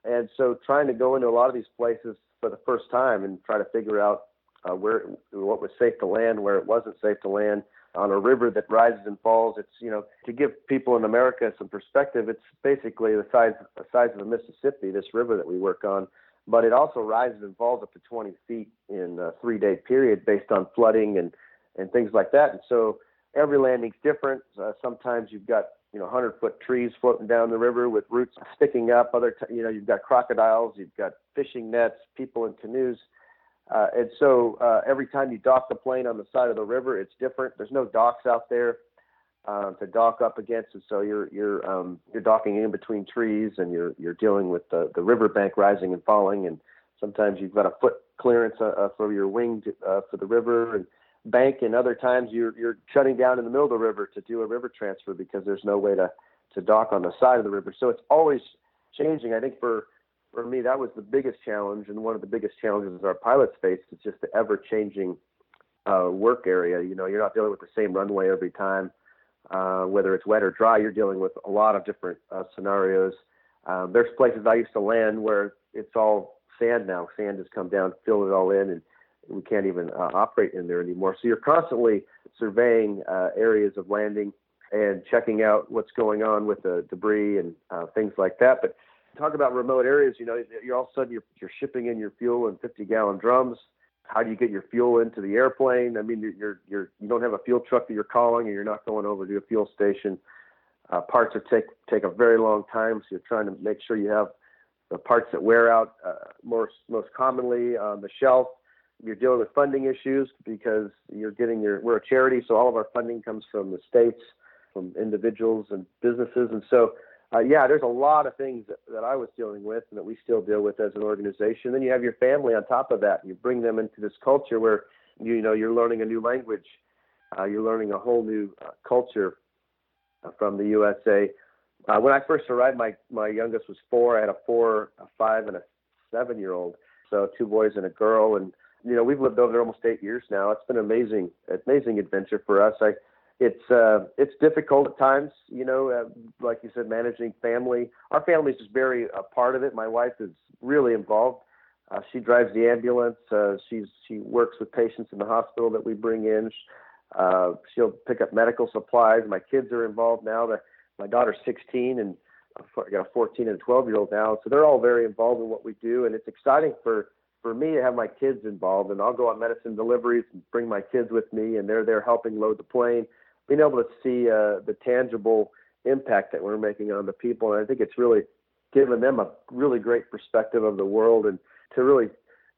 and so trying to go into a lot of these places for the first time and try to figure out uh, where what was safe to land, where it wasn't safe to land on a river that rises and falls. It's you know to give people in America some perspective. It's basically the size the size of the Mississippi. This river that we work on but it also rises and falls up to 20 feet in a three day period based on flooding and, and things like that. And so every landing's different. Uh, sometimes you've got, you know, 100 foot trees floating down the river with roots sticking up. Other, t- you know, you've got crocodiles, you've got fishing nets, people in canoes. Uh, and so uh, every time you dock the plane on the side of the river, it's different. There's no docks out there um, to dock up against, and so you're you're um, you're docking in between trees, and you're you're dealing with the the riverbank rising and falling, and sometimes you've got a foot clearance uh, uh, for your wing to, uh, for the river and bank, and other times you're you're shutting down in the middle of the river to do a river transfer because there's no way to to dock on the side of the river. So it's always changing. I think for for me that was the biggest challenge, and one of the biggest challenges our pilots face is just the ever changing uh, work area. You know, you're not dealing with the same runway every time uh, whether it's wet or dry, you're dealing with a lot of different uh, scenarios. Um, there's places I used to land where it's all sand now. Sand has come down, filled it all in, and we can't even uh, operate in there anymore. So you're constantly surveying uh, areas of landing and checking out what's going on with the debris and uh, things like that. But talk about remote areas. You know, you're all of a sudden you're, you're shipping in your fuel in 50 gallon drums how do you get your fuel into the airplane? I mean, you're, you're, you're don't have a fuel truck that you're calling, and you're not going over to a fuel station. Uh, parts are take take a very long time, so you're trying to make sure you have the parts that wear out uh, most most commonly on the shelf. You're dealing with funding issues because you're getting your we're a charity, so all of our funding comes from the states, from individuals and businesses, and so uh, yeah, there's a lot of things that, that I was dealing with and that we still deal with as an organization. Then you have your family on top of that. You bring them into this culture where you know you're learning a new language, uh, you're learning a whole new uh, culture uh, from the USA. Uh, when I first arrived, my my youngest was four. I had a four, a five, and a seven year old. So two boys and a girl, and you know we've lived over there almost eight years now. It's been an amazing, amazing adventure for us. I it's uh, it's difficult at times, you know. Uh, like you said, managing family. Our family is just very a part of it. My wife is really involved. Uh, she drives the ambulance. Uh, she's she works with patients in the hospital that we bring in. Uh, she'll pick up medical supplies. My kids are involved now. My daughter's 16 and I got a 14 and 12 year old now, so they're all very involved in what we do, and it's exciting for for me to have my kids involved. And I'll go on medicine deliveries and bring my kids with me, and they're there helping load the plane being able to see uh, the tangible impact that we're making on the people. And I think it's really given them a really great perspective of the world and to really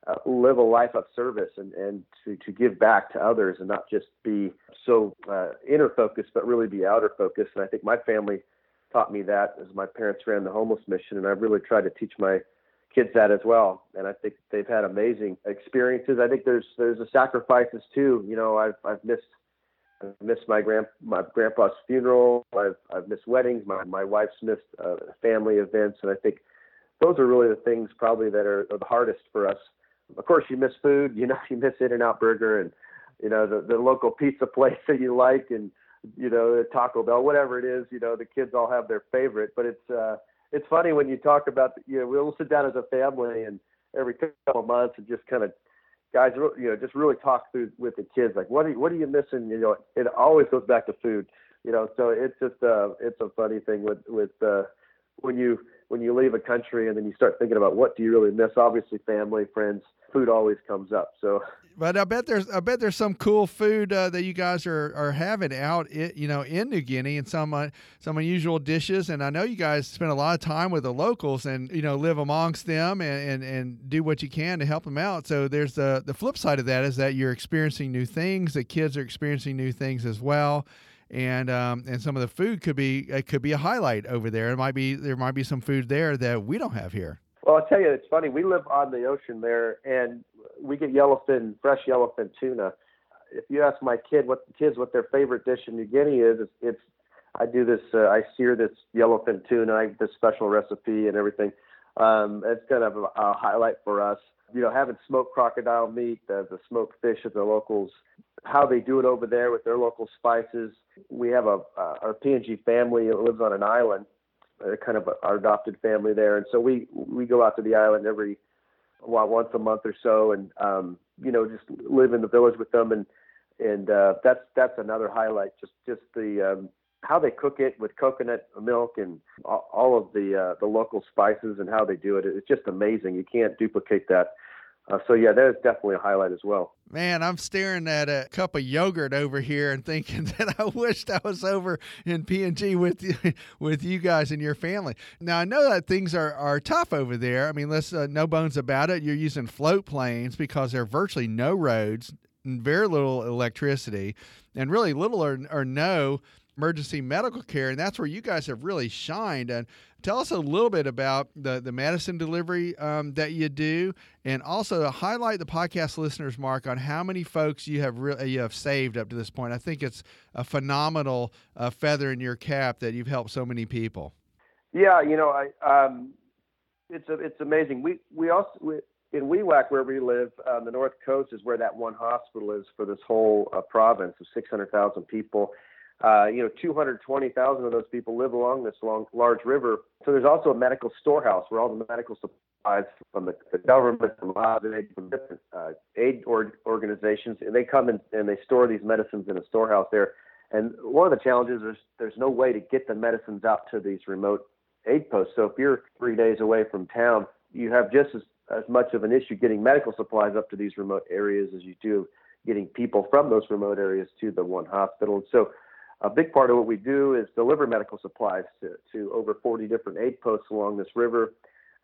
uh, live a life of service and, and to, to give back to others and not just be so uh, inner focused, but really be outer focused. And I think my family taught me that as my parents ran the homeless mission. And I've really tried to teach my kids that as well. And I think they've had amazing experiences. I think there's, there's the sacrifices too. You know, I've, I've missed I've missed my grand my grandpa's funeral. I've I've missed weddings. My my wife's missed uh, family events, and I think those are really the things probably that are, are the hardest for us. Of course, you miss food. You know, you miss In-N-Out Burger and you know the the local pizza place that you like, and you know Taco Bell, whatever it is. You know, the kids all have their favorite, but it's uh, it's funny when you talk about you know we'll sit down as a family and every couple of months and just kind of guys, you know, just really talk through with the kids, like what are you, what are you missing? You know, it always goes back to food. You know, so it's just uh, it's a funny thing with with uh, when you when you leave a country and then you start thinking about what do you really miss. Obviously, family, friends, food always comes up. So, but I bet there's I bet there's some cool food uh, that you guys are, are having out, it you know, in New Guinea and some uh, some unusual dishes. And I know you guys spend a lot of time with the locals and you know live amongst them and, and, and do what you can to help them out. So there's the the flip side of that is that you're experiencing new things. The kids are experiencing new things as well and um, and some of the food could be it could be a highlight over there. It might be there might be some food there that we don't have here. Well, I'll tell you, it's funny. We live on the ocean there, and we get yellowfin, fresh yellowfin tuna. If you ask my kid what kids what their favorite dish in New Guinea is, it's, it's I do this. Uh, I sear this yellowfin tuna. I have this special recipe and everything. Um, it's kind of a, a highlight for us. You know, having smoked crocodile meat, the, the smoked fish at the locals, how they do it over there with their local spices. We have a uh, our PNG family that lives on an island, uh, kind of our adopted family there, and so we we go out to the island every well once a month or so, and um, you know just live in the village with them, and and uh, that's that's another highlight. Just just the um, how they cook it with coconut milk and all of the uh, the local spices and how they do it. It's just amazing. You can't duplicate that uh, so yeah, that is definitely a highlight as well. Man, I'm staring at a cup of yogurt over here and thinking that I wished I was over in PNG with you, with you guys and your family. Now I know that things are, are tough over there. I mean, let's uh, no bones about it. You're using float planes because there are virtually no roads, and very little electricity, and really little or, or no emergency medical care, and that's where you guys have really shined. And tell us a little bit about the the medicine delivery um, that you do, and also highlight the podcast listeners, Mark, on how many folks you have re- you have saved up to this point. I think it's a phenomenal uh, feather in your cap that you've helped so many people. Yeah, you know, I um, it's a, it's amazing. We we also we, in Wewak, where we live on the north coast, is where that one hospital is for this whole uh, province of 600,000 people uh, you know, 220,000 of those people live along this long, large river. So there's also a medical storehouse where all the medical supplies from the, the government, from aid, from different uh, aid or, organizations, and they come in and they store these medicines in a storehouse there. And one of the challenges is there's no way to get the medicines out to these remote aid posts. So if you're three days away from town, you have just as, as much of an issue getting medical supplies up to these remote areas as you do getting people from those remote areas to the one hospital. So a big part of what we do is deliver medical supplies to, to over 40 different aid posts along this river.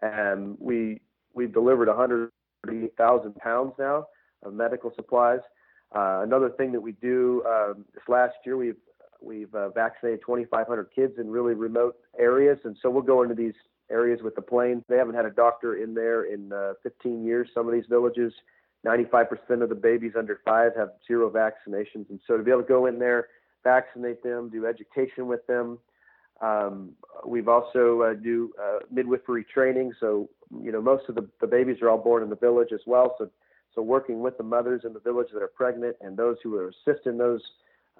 And we, we've delivered 130,000 pounds now of medical supplies. Uh, another thing that we do um, this last year, we've, we've uh, vaccinated 2,500 kids in really remote areas. And so we'll go into these areas with the plane. They haven't had a doctor in there in uh, 15 years, some of these villages. 95% of the babies under five have zero vaccinations. And so to be able to go in there, vaccinate them, do education with them. Um, we've also uh, do uh, midwifery training. So you know most of the, the babies are all born in the village as well. So so working with the mothers in the village that are pregnant and those who are assisting those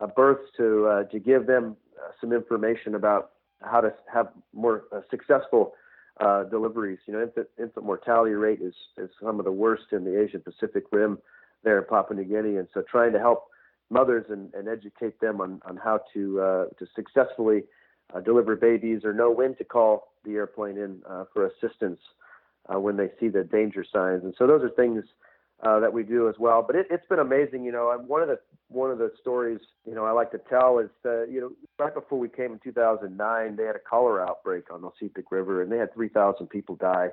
uh, births to uh, to give them uh, some information about how to have more uh, successful deliveries. You know, infant, infant mortality rate is is some of the worst in the Asian Pacific Rim there in Papua New Guinea, and so trying to help mothers and, and educate them on, on how to uh, to successfully uh, deliver babies or know when to call the airplane in uh, for assistance uh, when they see the danger signs. And so those are things uh, that we do as well. But it, has been amazing. You know, one of the one of the stories you know I like to tell is uh, you know right before we came in 2009, they had a cholera outbreak on the Sepik River, and they had 3,000 people die.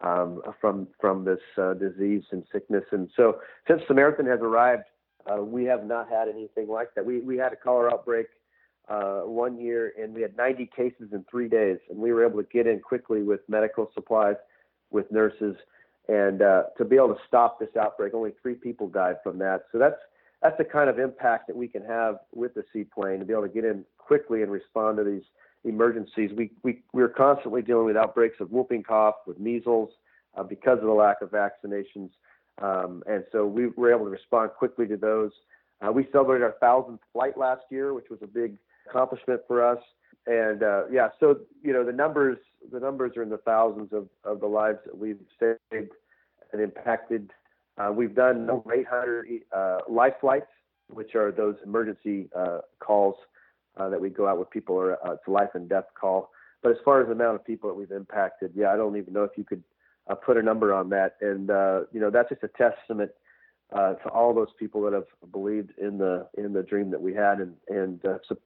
Um, from from this disease and sickness, and so since Samaritan has arrived uh, we have not had anything like that. We we had a cholera outbreak uh, one year, and we had 90 cases in three days, and we were able to get in quickly with medical supplies, with nurses, and uh, to be able to stop this outbreak. Only three people died from that. So that's that's the kind of impact that we can have with the seaplane to be able to get in quickly and respond to these emergencies. We we we're constantly dealing with outbreaks of whooping cough, with measles, uh, because of the lack of vaccinations. Um, and so we were able to respond quickly to those. Uh, we celebrated our thousandth flight last year, which was a big accomplishment for us. And uh, yeah, so you know the numbers the numbers are in the thousands of, of the lives that we've saved and impacted Uh, we've done over 800 uh, life flights, which are those emergency uh, calls uh, that we go out with people, or it's a life and death call. But as far as the amount of people that we've impacted, yeah, I don't even know if you could uh, put a number on that. And you know, that's just a testament to all those people that have believed in the in the dream that we had and and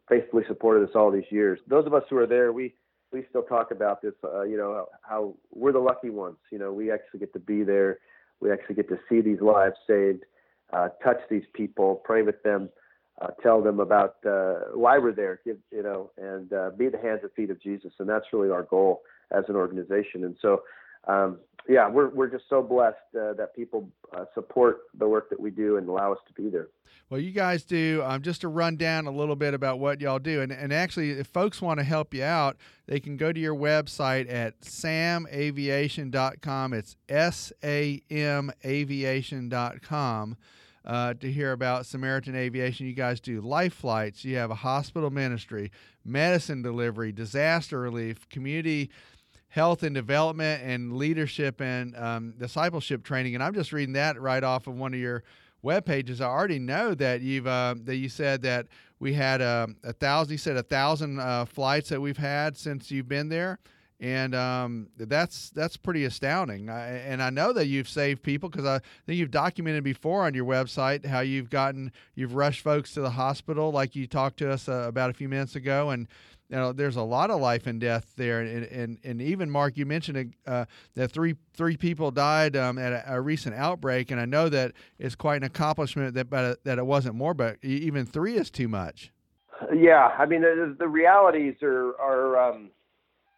faithfully supported us all these years. Those of us who are there, we we still talk about this. you know, how we're the lucky ones. You know, we actually get to be there we actually get to see these lives saved, uh, touch these people, pray with them, uh, tell them about uh, why we're there, give, you know, and uh, be the hands and feet of Jesus. And that's really our goal as an organization. And so um, yeah, we're we're just so blessed uh, that people uh, support the work that we do and allow us to be there. Well, you guys do. Um, just to run down a little bit about what y'all do, and and actually, if folks want to help you out, they can go to your website at samaviation.com. It's s a m aviation.com. Uh, to hear about Samaritan Aviation. You guys do life flights, you have a hospital ministry, medicine delivery, disaster relief, community health and development and leadership and um, discipleship training. And I'm just reading that right off of one of your web pages. I already know that you've uh, that you said that we had uh, a thousand. You said a thousand uh, flights that we've had since you've been there, and um, that's that's pretty astounding. I, and I know that you've saved people because I think you've documented before on your website how you've gotten you've rushed folks to the hospital, like you talked to us uh, about a few minutes ago, and you know, there's a lot of life and death there, and and, and even Mark, you mentioned uh, that three three people died um, at a, a, recent outbreak, and I know that it's quite an accomplishment that but that it wasn't more, but even three is too much. Yeah, I mean the, the realities are are um,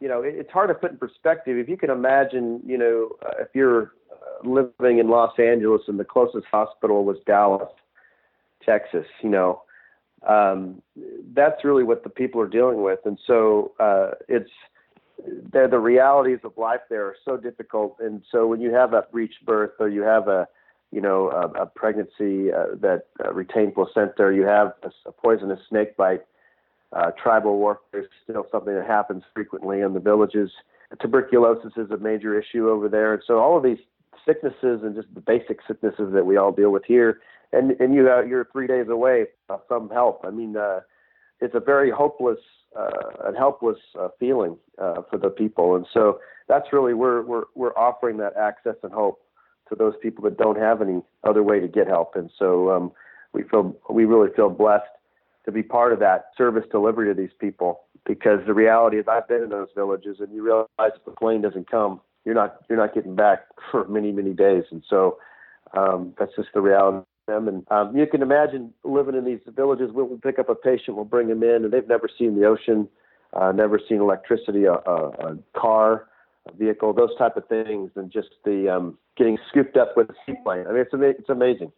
you know it's hard to put in perspective. If you can imagine, you know, uh, if you're uh, living in Los Angeles and the closest hospital was Dallas, Texas, you know um, that's really what the people are dealing with. And so uh, it's the, the realities of life there are so difficult. And so when you have a breech birth or you have a you know a, a pregnancy uh, that uh, retained placenta, or you have a, a poisonous snake bite. Uh, tribal warfare is still something that happens frequently in the villages. Tuberculosis is a major issue over there, and so all of these sicknesses and just the basic sicknesses that we all deal with here and and you uh, you're three days away from help. I mean, uh, it's a very hopeless uh, and helpless uh, feeling uh, for the people, and so that's really we're we're we're offering that access and hope to those people that don't have any other way to get help, and so um, we feel we really feel blessed to be part of that service delivery to these people because the reality is I've been in those villages and you realize if the plane doesn't come, you're not you're not getting back for many many days, and so um, that's just the reality of them. And um, you can imagine living in these villages. We'll, pick up a patient, we'll bring them in, and they've never seen the ocean, uh, never seen electricity, a, a, a car, a vehicle, those type of things, and just the um, getting scooped up with a seaplane. I mean, it's it's amazing.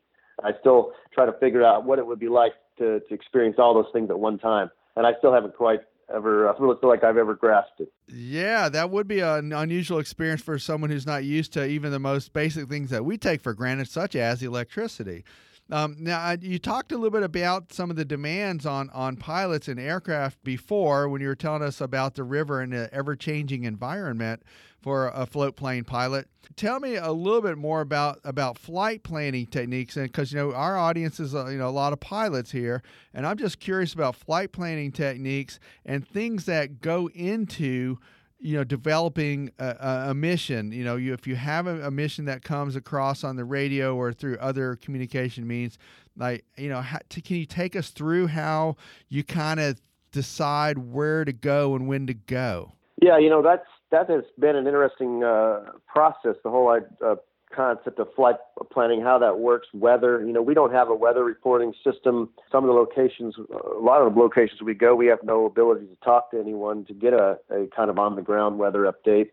I still try to figure out what it would be like to to experience all those things at one time, and I still haven't quite ever I feel like I've ever grasped it. Yeah, that would be an unusual experience for someone who's not used to even the most basic things that we take for granted, such as electricity. Um, now, you talked a little bit about some of the demands on, on pilots and aircraft before when you were telling us about the river and the ever changing environment for a float plane pilot. Tell me a little bit more about about flight planning techniques, and because you know our audience is uh, you know a lot of pilots here, and I'm just curious about flight planning techniques and things that go into you know developing a, a, mission you know you, if you have a, a, mission that comes across on the radio or through other communication means like you know how, to, can you take us through how you kind of decide where to go and when to go? Yeah you know that's that has been an interesting uh, process the whole uh, concept of flight planning, how that works, weather. You know, we don't have a weather reporting system. Some of the locations, a lot of the locations we go, we have no ability to talk to anyone to get a, a kind of on the ground weather update.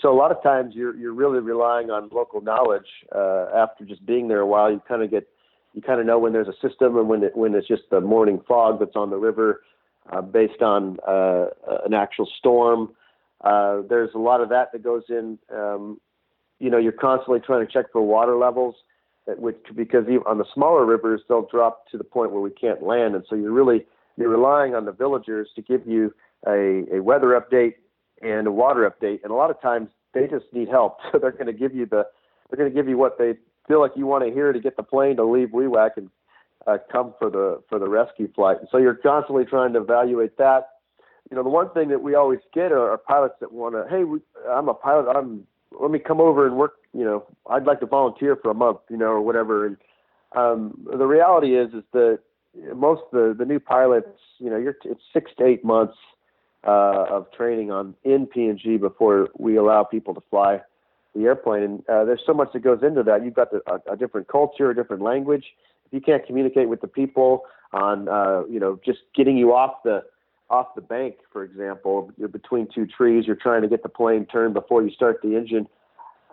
So a lot of times you're you're really relying on local knowledge. Uh, after just being there a while, you kind of get you kind of know when there's a system and when it, when it's just the morning fog that's on the river, uh, based on uh, an actual storm. Uh, there's a lot of that that goes in. Um, you know, you're constantly trying to check for water levels, which because on the smaller rivers they'll drop to the point where we can't land, and so you're really you're relying on the villagers to give you a, a weather update and a water update, and a lot of times they just need help, so they're going to give you the they're going to give you what they feel like you want to hear to get the plane to leave Wewak and uh, come for the for the rescue flight. And so you're constantly trying to evaluate that. You know, the one thing that we always get are, are pilots that want to, hey, we, I'm a pilot. I'm let me come over and work. You know, I'd like to volunteer for a month. You know, or whatever. And um, the reality is, is that most the the new pilots, you know, you're it's six to eight months uh, of training on in PNG before we allow people to fly the airplane. And uh, there's so much that goes into that. You've got the, a, a different culture, a different language. If you can't communicate with the people on, uh, you know, just getting you off the off the bank, for example, you're between two trees, you're trying to get the plane turned before you start the engine.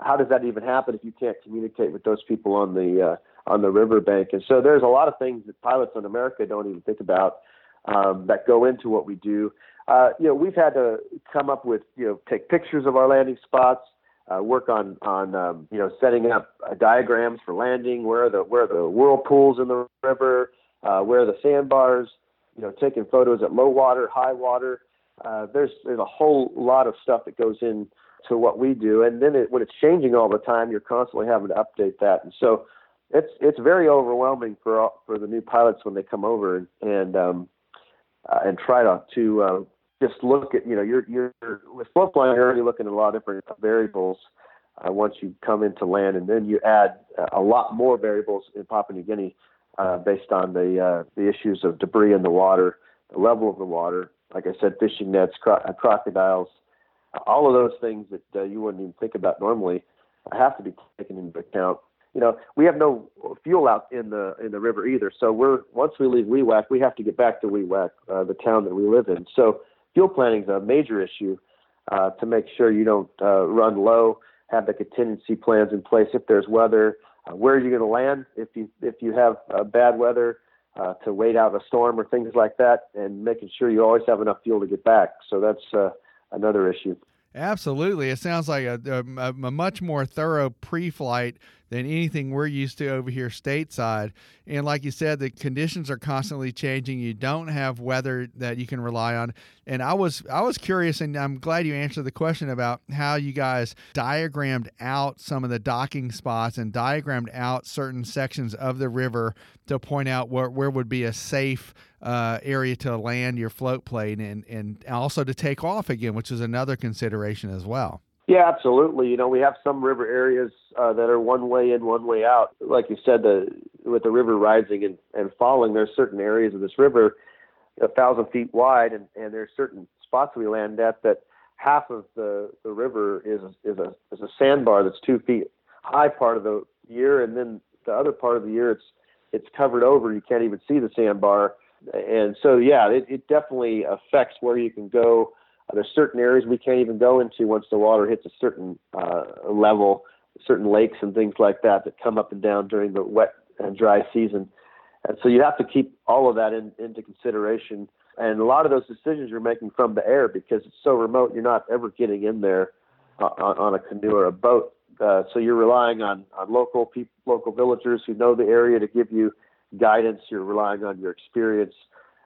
How does that even happen if you can't communicate with those people on the uh, on the riverbank? And so there's a lot of things that pilots in America don't even think about um, that go into what we do. Uh, you know, we've had to come up with, you know, take pictures of our landing spots, uh, work on on um, you know setting up uh, diagrams for landing, where are the where are the whirlpools in the river, uh, where are the sandbars, you know, taking photos at low water, high water. Uh, there's there's a whole lot of stuff that goes in to what we do, and then it, when it's changing all the time, you're constantly having to update that, and so it's it's very overwhelming for all, for the new pilots when they come over and and um, uh, and try to to uh, just look at you know you're you're with float flying you're already looking at a lot of different variables uh, once you come into land, and then you add a lot more variables in Papua New Guinea uh, based on the uh, the issues of debris in the water, the level of the water, like I said, fishing nets, cro- uh, crocodiles, all of those things that uh, you wouldn't even think about normally have to be taken into account. You know, we have no fuel out in the in the river either. So we're once we leave Wewak, we have to get back to Wewak, uh, the town that we live in. So fuel planning is a major issue uh, to make sure you don't uh, run low. Have the contingency plans in place if there's weather. Uh, where are you going to land if you if you have uh, bad weather? Uh, to wait out a storm or things like that, and making sure you always have enough fuel to get back. So that's uh, another issue. Absolutely. It sounds like a, a, a much more thorough pre flight than anything we're used to over here stateside. And like you said, the conditions are constantly changing. You don't have weather that you can rely on. And I was I was curious, and I'm glad you answered the question about how you guys diagrammed out some of the docking spots and diagrammed out certain sections of the river to point out where, where would be a safe uh, area to land your float plane and, and also to take off again, which is another consideration as well. Yeah, absolutely. You know, we have some river areas uh, that are one way in, one way out. Like you said, the with the river rising and, and falling, there's certain areas of this river a thousand feet wide, and, and there's certain spots we land at that half of the, the river is is a is a sandbar that's two feet high part of the year, and then the other part of the year it's it's covered over. You can't even see the sandbar, and so yeah, it, it definitely affects where you can go uh, there's certain areas we can't even go into once the water hits a certain uh, level, certain lakes and things like that that come up and down during the wet and dry season. And so you have to keep all of that in, into consideration. And a lot of those decisions you're making from the air because it's so remote, you're not ever getting in there uh, on, on a canoe or a boat. Uh, so you're relying on, on local people, local villagers who know the area to give you guidance. You're relying on your experience,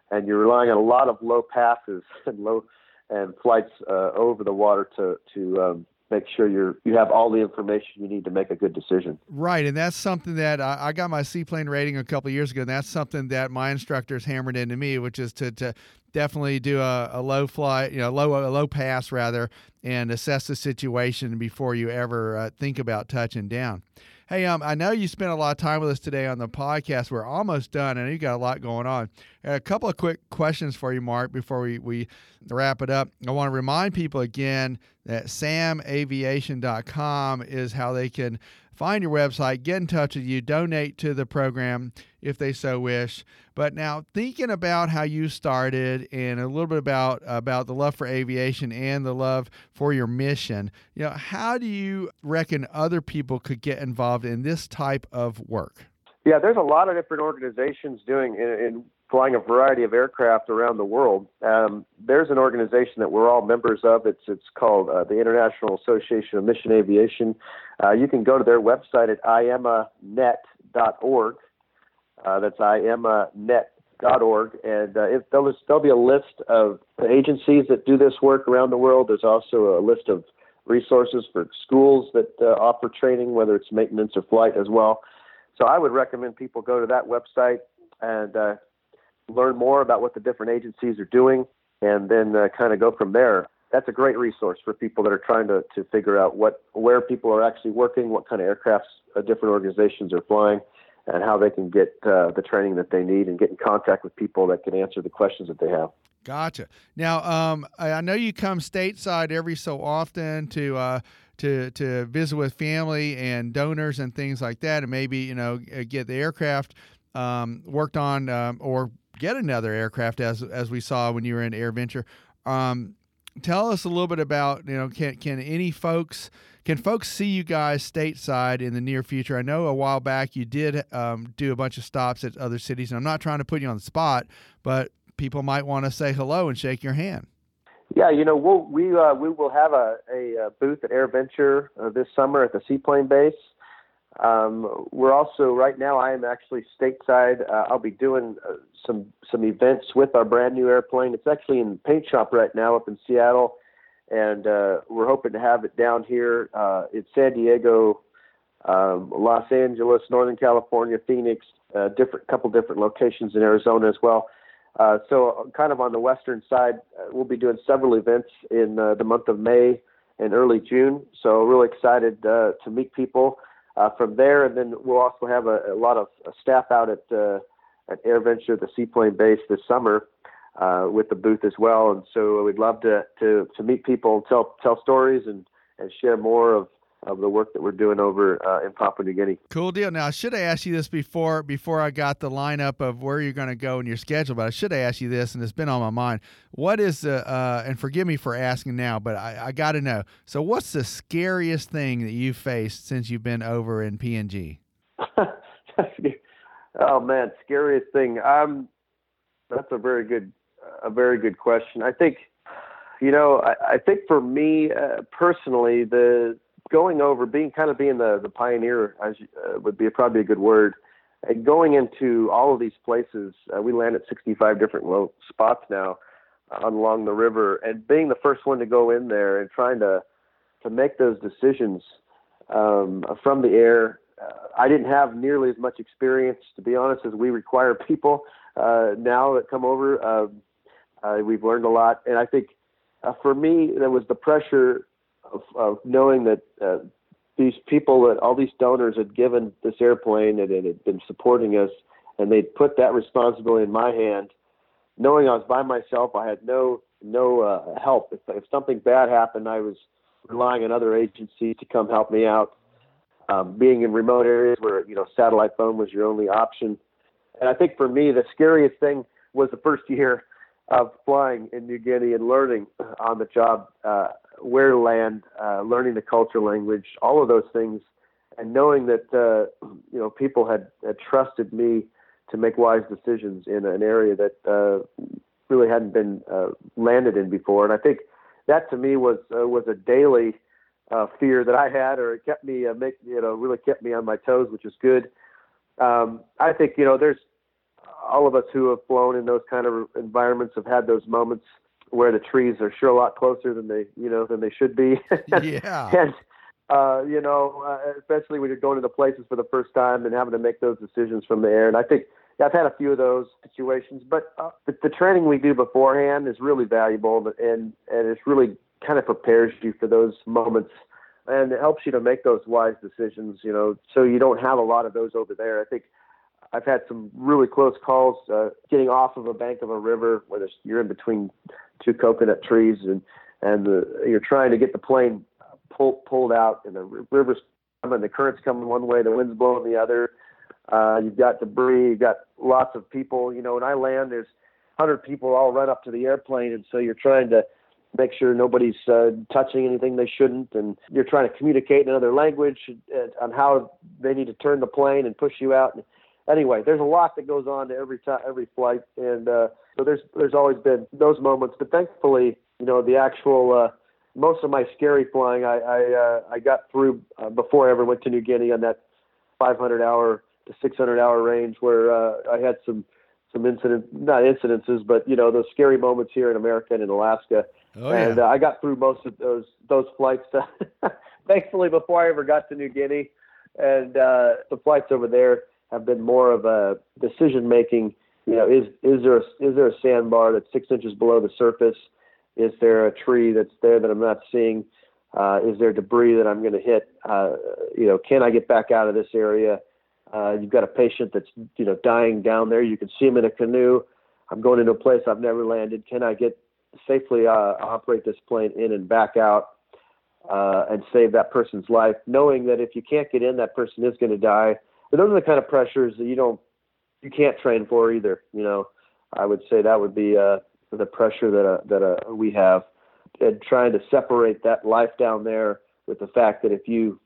and you're relying on a lot of low passes and low and flights uh, over the water to to um, make sure you're you have all the information you need to make a good decision. Right, and that's something that I, I got my seaplane rating a couple years ago, and that's something that my instructors hammered into me, which is to, to definitely do a, a low flight, you know, low a low pass rather, and assess the situation before you ever uh, think about touching down. Hey, um, I know you spent a lot of time with us today on the podcast. We're almost done. Know you got a lot going on. A couple of quick questions for you, Mark, before we, we wrap it up. I want to remind people again that samaviation.com is how they can find your website, get in touch with you, donate to the program if they so wish. But now thinking about how you started and a little bit about about the love for aviation and the love for your mission, you know, how do you reckon other people could get involved in this type of work? Yeah, there's a lot of different organizations doing in, in flying a variety of aircraft around the world. Um, there's an organization that we're all members of. It's it's called uh, the International Association of Mission Aviation. Uh, you can go to their website at iamanet.org. Uh, that's iamanet.org, and uh, there'll, there'll be a list of agencies that do this work around the world. There's also a list of resources for schools that uh, offer training, whether it's maintenance or flight as well. So I would recommend people go to that website and uh, learn more about what the different agencies are doing, and then uh, kind of go from there. That's a great resource for people that are trying to, to figure out what where people are actually working, what kind of aircrafts uh, different organizations are flying, and how they can get uh, the training that they need and get in contact with people that can answer the questions that they have. Gotcha. Now, um, I know you come stateside every so often to uh, to to visit with family and donors and things like that, and maybe you know get the aircraft um, worked on um, or get another aircraft as as we saw when you were in AirVenture. Um, tell us a little bit about you know can can any folks can folks see you guys stateside in the near future? I know a while back you did um, do a bunch of stops at other cities, and I'm not trying to put you on the spot, but people might want to say hello and shake your hand. Yeah, you know, we'll, we uh, we will have a, a, booth at AirVenture uh, this summer at the seaplane base. Um, we're also right now. I am actually stateside. Uh, I'll be doing uh, some some events with our brand new airplane. It's actually in paint shop right now up in Seattle, and uh, we're hoping to have it down here uh, in San Diego, um, Los Angeles, Northern California, Phoenix, uh, different couple different locations in Arizona as well. Uh, so, kind of on the western side, uh, we'll be doing several events in uh, the month of May and early June. So, really excited uh, to meet people uh, from there, and then we'll also have a, a lot of staff out at uh, at AirVenture, the seaplane base, this summer uh, with the booth as well. And so we'd love to to to meet people tell tell stories and and share more of of the work that we're doing over uh, in Papua New Guinea. Cool deal. Now I should have asked you this before before I got the lineup of where you're going to go in your schedule, but I should have asked you this, and it's been on my mind. What is the uh, and forgive me for asking now, but I, I got to know. So, what's the scariest thing that you've faced since you've been over in PNG? oh man, scariest thing. Um, that's a very good a very good question. I think. You know, I, I think for me uh, personally, the going over, being kind of being the the pioneer, as uh, would be probably a good word, and going into all of these places. Uh, we land at 65 different spots now uh, along the river, and being the first one to go in there and trying to to make those decisions um, from the air. Uh, I didn't have nearly as much experience, to be honest, as we require people uh, now that come over. Um, uh, we've learned a lot, and I think uh, for me, there was the pressure of, of knowing that uh, these people that all these donors had given this airplane and it had been supporting us, and they'd put that responsibility in my hand, knowing I was by myself. I had no no uh, help. If, if something bad happened, I was relying on other agencies to come help me out. Um, being in remote areas where you know satellite phone was your only option, and I think for me the scariest thing was the first year of flying in New Guinea and learning on the job uh, where to land, uh, learning the culture, language, all of those things, and knowing that uh, you know people had, had trusted me to make wise decisions in an area that uh, really hadn't been uh, landed in before. And I think that to me was uh, was a daily uh, fear that I had, or it kept me make you know really kept me on my toes, which is good. Um, I think you know there's all of us who have flown in those kind of environments have had those moments where the trees are sure a lot closer than they you know than they should be. yeah. and uh, you know, uh, especially when you're going to the places for the first time and having to make those decisions from the air. And I think I've had a few of those situations, but uh, the, the training we do beforehand is really valuable, and and it's really kind of prepares you for those moments, and it helps you to make those wise decisions. You know, so you don't have a lot of those over there. I think I've had some really close calls uh, getting off of a bank of a river where you're in between two coconut trees and and the, you're trying to get the plane pulled pulled out and the river's coming, the current's coming one way, the wind's blowing the other. Uh, you've got debris, you've got lots of people. You know, when I land, there's hundred people all run up to the airplane, and so you're trying to make sure nobody's uh, touching anything they shouldn't, and you're trying to communicate in another language uh, on how they need to turn the plane and push you out. And anyway, there's a lot that goes on to every time, every flight, and uh, so there's there's always been those moments. But thankfully, you know, the actual uh, most of my scary flying, I I, uh, I got through uh, before I ever went to New Guinea on that 500 hour to 600 hour range, where uh, I had some some incident, not incidences, but you know those scary moments here in America and in Alaska. Oh, and uh, I got through most of those those flights, thankfully, before I ever got to New Guinea. And uh, the flights over there have been more of a decision making. You know, is is there a, is there a sandbar that's six inches below the surface? Is there a tree that's there that I'm not seeing? Uh, is there debris that I'm going to hit? Uh, you know, can I get back out of this area? Uh, you've got a patient that's you know dying down there. You can see him in a canoe. I'm going into a place I've never landed. Can I get safely uh, operate this plane in and back out uh, and save that person's life, knowing that if you can't get in, that person is going to die. But those are the kind of pressures that you don't, you can't train for either. You know, I would say that would be uh, the pressure that uh, that uh, we have, and trying to separate that life down there with the fact that if you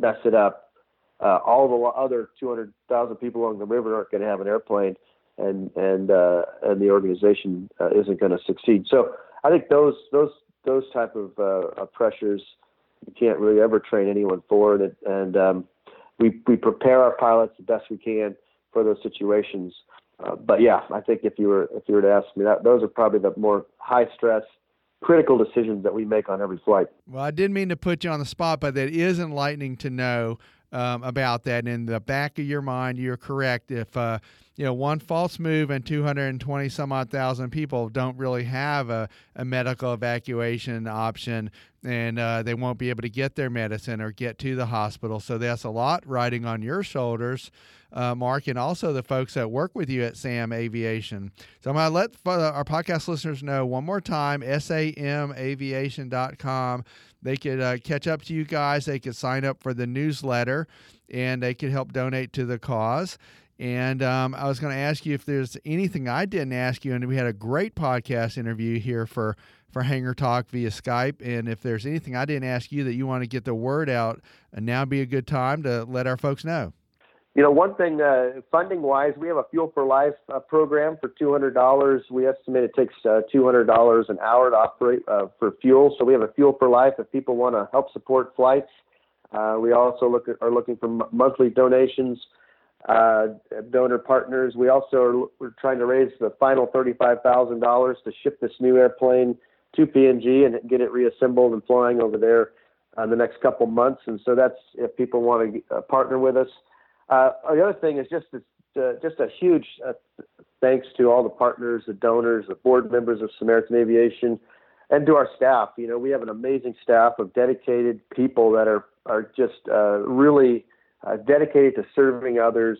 mess it up, uh, all the other 200,000 people along the river aren't going to have an airplane, and and uh, and the organization uh, isn't going to succeed. So I think those those those type of uh, pressures you can't really ever train anyone for, and and um, we we prepare our pilots the best we can for those situations. Uh, but yeah, I think if you were if you were to ask me that, those are probably the more high stress, critical decisions that we make on every flight. Well, I didn't mean to put you on the spot, but that is enlightening to know um, about that. And in the back of your mind, you're correct. If uh, you know one false move and 220 some odd thousand people don't really have a, a medical evacuation option, and uh, they won't be able to get their medicine or get to the hospital. So that's a lot riding on your shoulders. Uh, Mark, and also the folks that work with you at SAM Aviation. So I'm going to let our podcast listeners know one more time samaviation.com. They could uh, catch up to you guys. They could sign up for the newsletter and they could help donate to the cause. And um, I was going to ask you if there's anything I didn't ask you, and we had a great podcast interview here for for Hangar Talk via Skype. And if there's anything I didn't ask you that you want to get the word out, and now be a good time to let our folks know. You know, one thing, uh, funding wise, we have a Fuel for Life uh, program for $200. We estimate it takes uh, $200 an hour to operate uh, for fuel. So we have a Fuel for Life if people want to help support flights. Uh, we also look at, are looking for m- monthly donations, uh, donor partners. We also are we're trying to raise the final $35,000 to ship this new airplane to PNG and get it reassembled and flying over there in the next couple months. And so that's if people want to partner with us. Uh, the other thing is just uh, just a huge uh, thanks to all the partners, the donors, the board members of Samaritan Aviation, and to our staff. You know, we have an amazing staff of dedicated people that are are just uh, really uh, dedicated to serving others,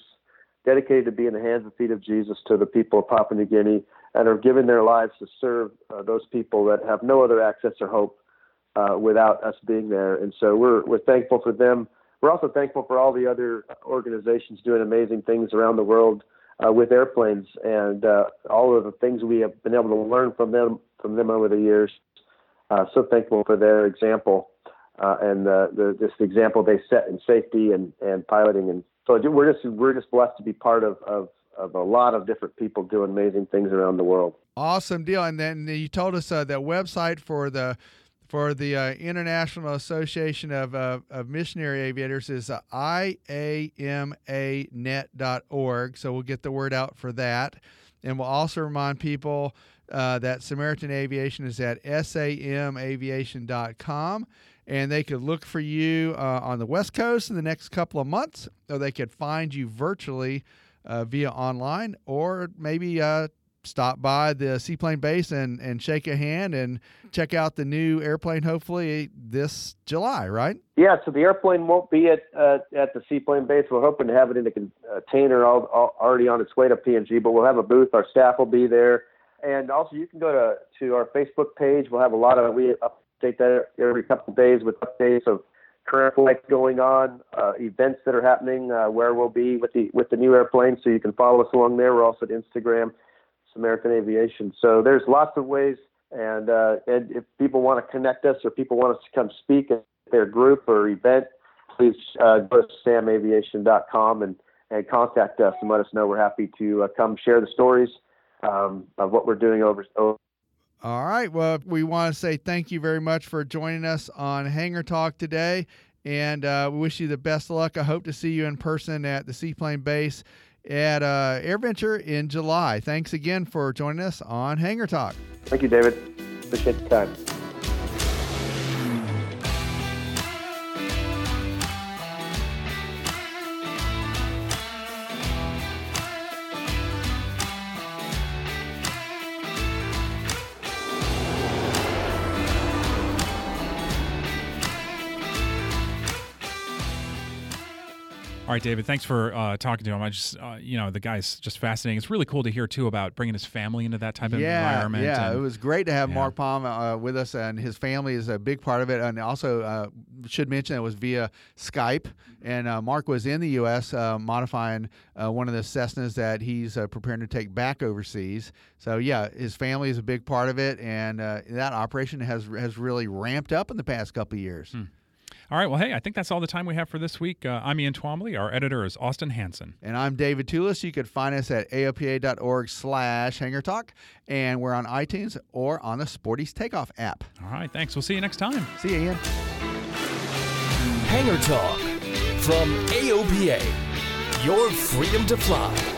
dedicated to being the hands and feet of Jesus to the people of Papua New Guinea, and are giving their lives to serve uh, those people that have no other access or hope without us being there. And so we're we're thankful for them we're also thankful for all the other organizations doing amazing things around the world uh, with airplanes and uh, all of the things we have been able to learn from them from them over the years. Uh, so thankful for their example uh, and the, the this example they set in safety and, and piloting. And so we're just we're just blessed to be part of, of of a lot of different people doing amazing things around the world. Awesome deal. And then you told us uh, that website for the for the uh, International Association of, uh, of Missionary Aviators is uh, iamanet.org. So we'll get the word out for that. And we'll also remind people uh, that Samaritan Aviation is at samaviation.com. And they could look for you uh, on the West Coast in the next couple of months, or they could find you virtually uh, via online, or maybe stop by the seaplane base and, and shake a hand and check out the new airplane hopefully this July, right? Yeah, so the airplane won't be at uh, at the seaplane base. We're hoping to have it in a container all, all, already on its way to PNG, but we'll have a booth. Our staff will be there. And also, you can go to, to our Facebook page. We'll have a lot of, we update that every couple of days with updates of current flights going on, uh, events that are happening, uh, where we'll be with the with the new airplane. So you can follow us along there. We're also at Instagram Samaritan Aviation. So there's lots of ways, and, uh, and if people want to connect us or people want us to come speak at their group or event, please uh, go to samaviation.com and, and contact us and let us know. We're happy to uh, come share the stories um, of what we're doing over. over all right. Well, we want to say thank you very much for joining us on Hangar Talk today. And uh, we wish you the best of luck. I hope to see you in person at the Seaplane Base at uh, AirVenture in July. Thanks again for joining us on Hangar Talk. Thank you, David. Appreciate the time. Right, David. Thanks for uh, talking to him. I just, uh, you know, the guy's just fascinating. It's really cool to hear too about bringing his family into that type of yeah, environment. Yeah, and- it was great to have yeah. Mark Palm uh, with us, and his family is a big part of it. And also, uh, should mention it was via Skype, and uh, Mark was in the U.S. Uh, modifying uh, one of the Cessnas that he's uh, preparing to take back overseas. So yeah, his family is a big part of it, and uh, that operation has has really ramped up in the past couple of years. Hmm. All right. Well, hey, I think that's all the time we have for this week. Uh, I'm Ian Twombly. Our editor is Austin Hanson. And I'm David Tulis. You could find us at aopa.org slash Hangar Talk, and we're on iTunes or on the Sporty's Takeoff app. All right. Thanks. We'll see you next time. See you, Ian. Hangar Talk from AOPA. Your freedom to fly.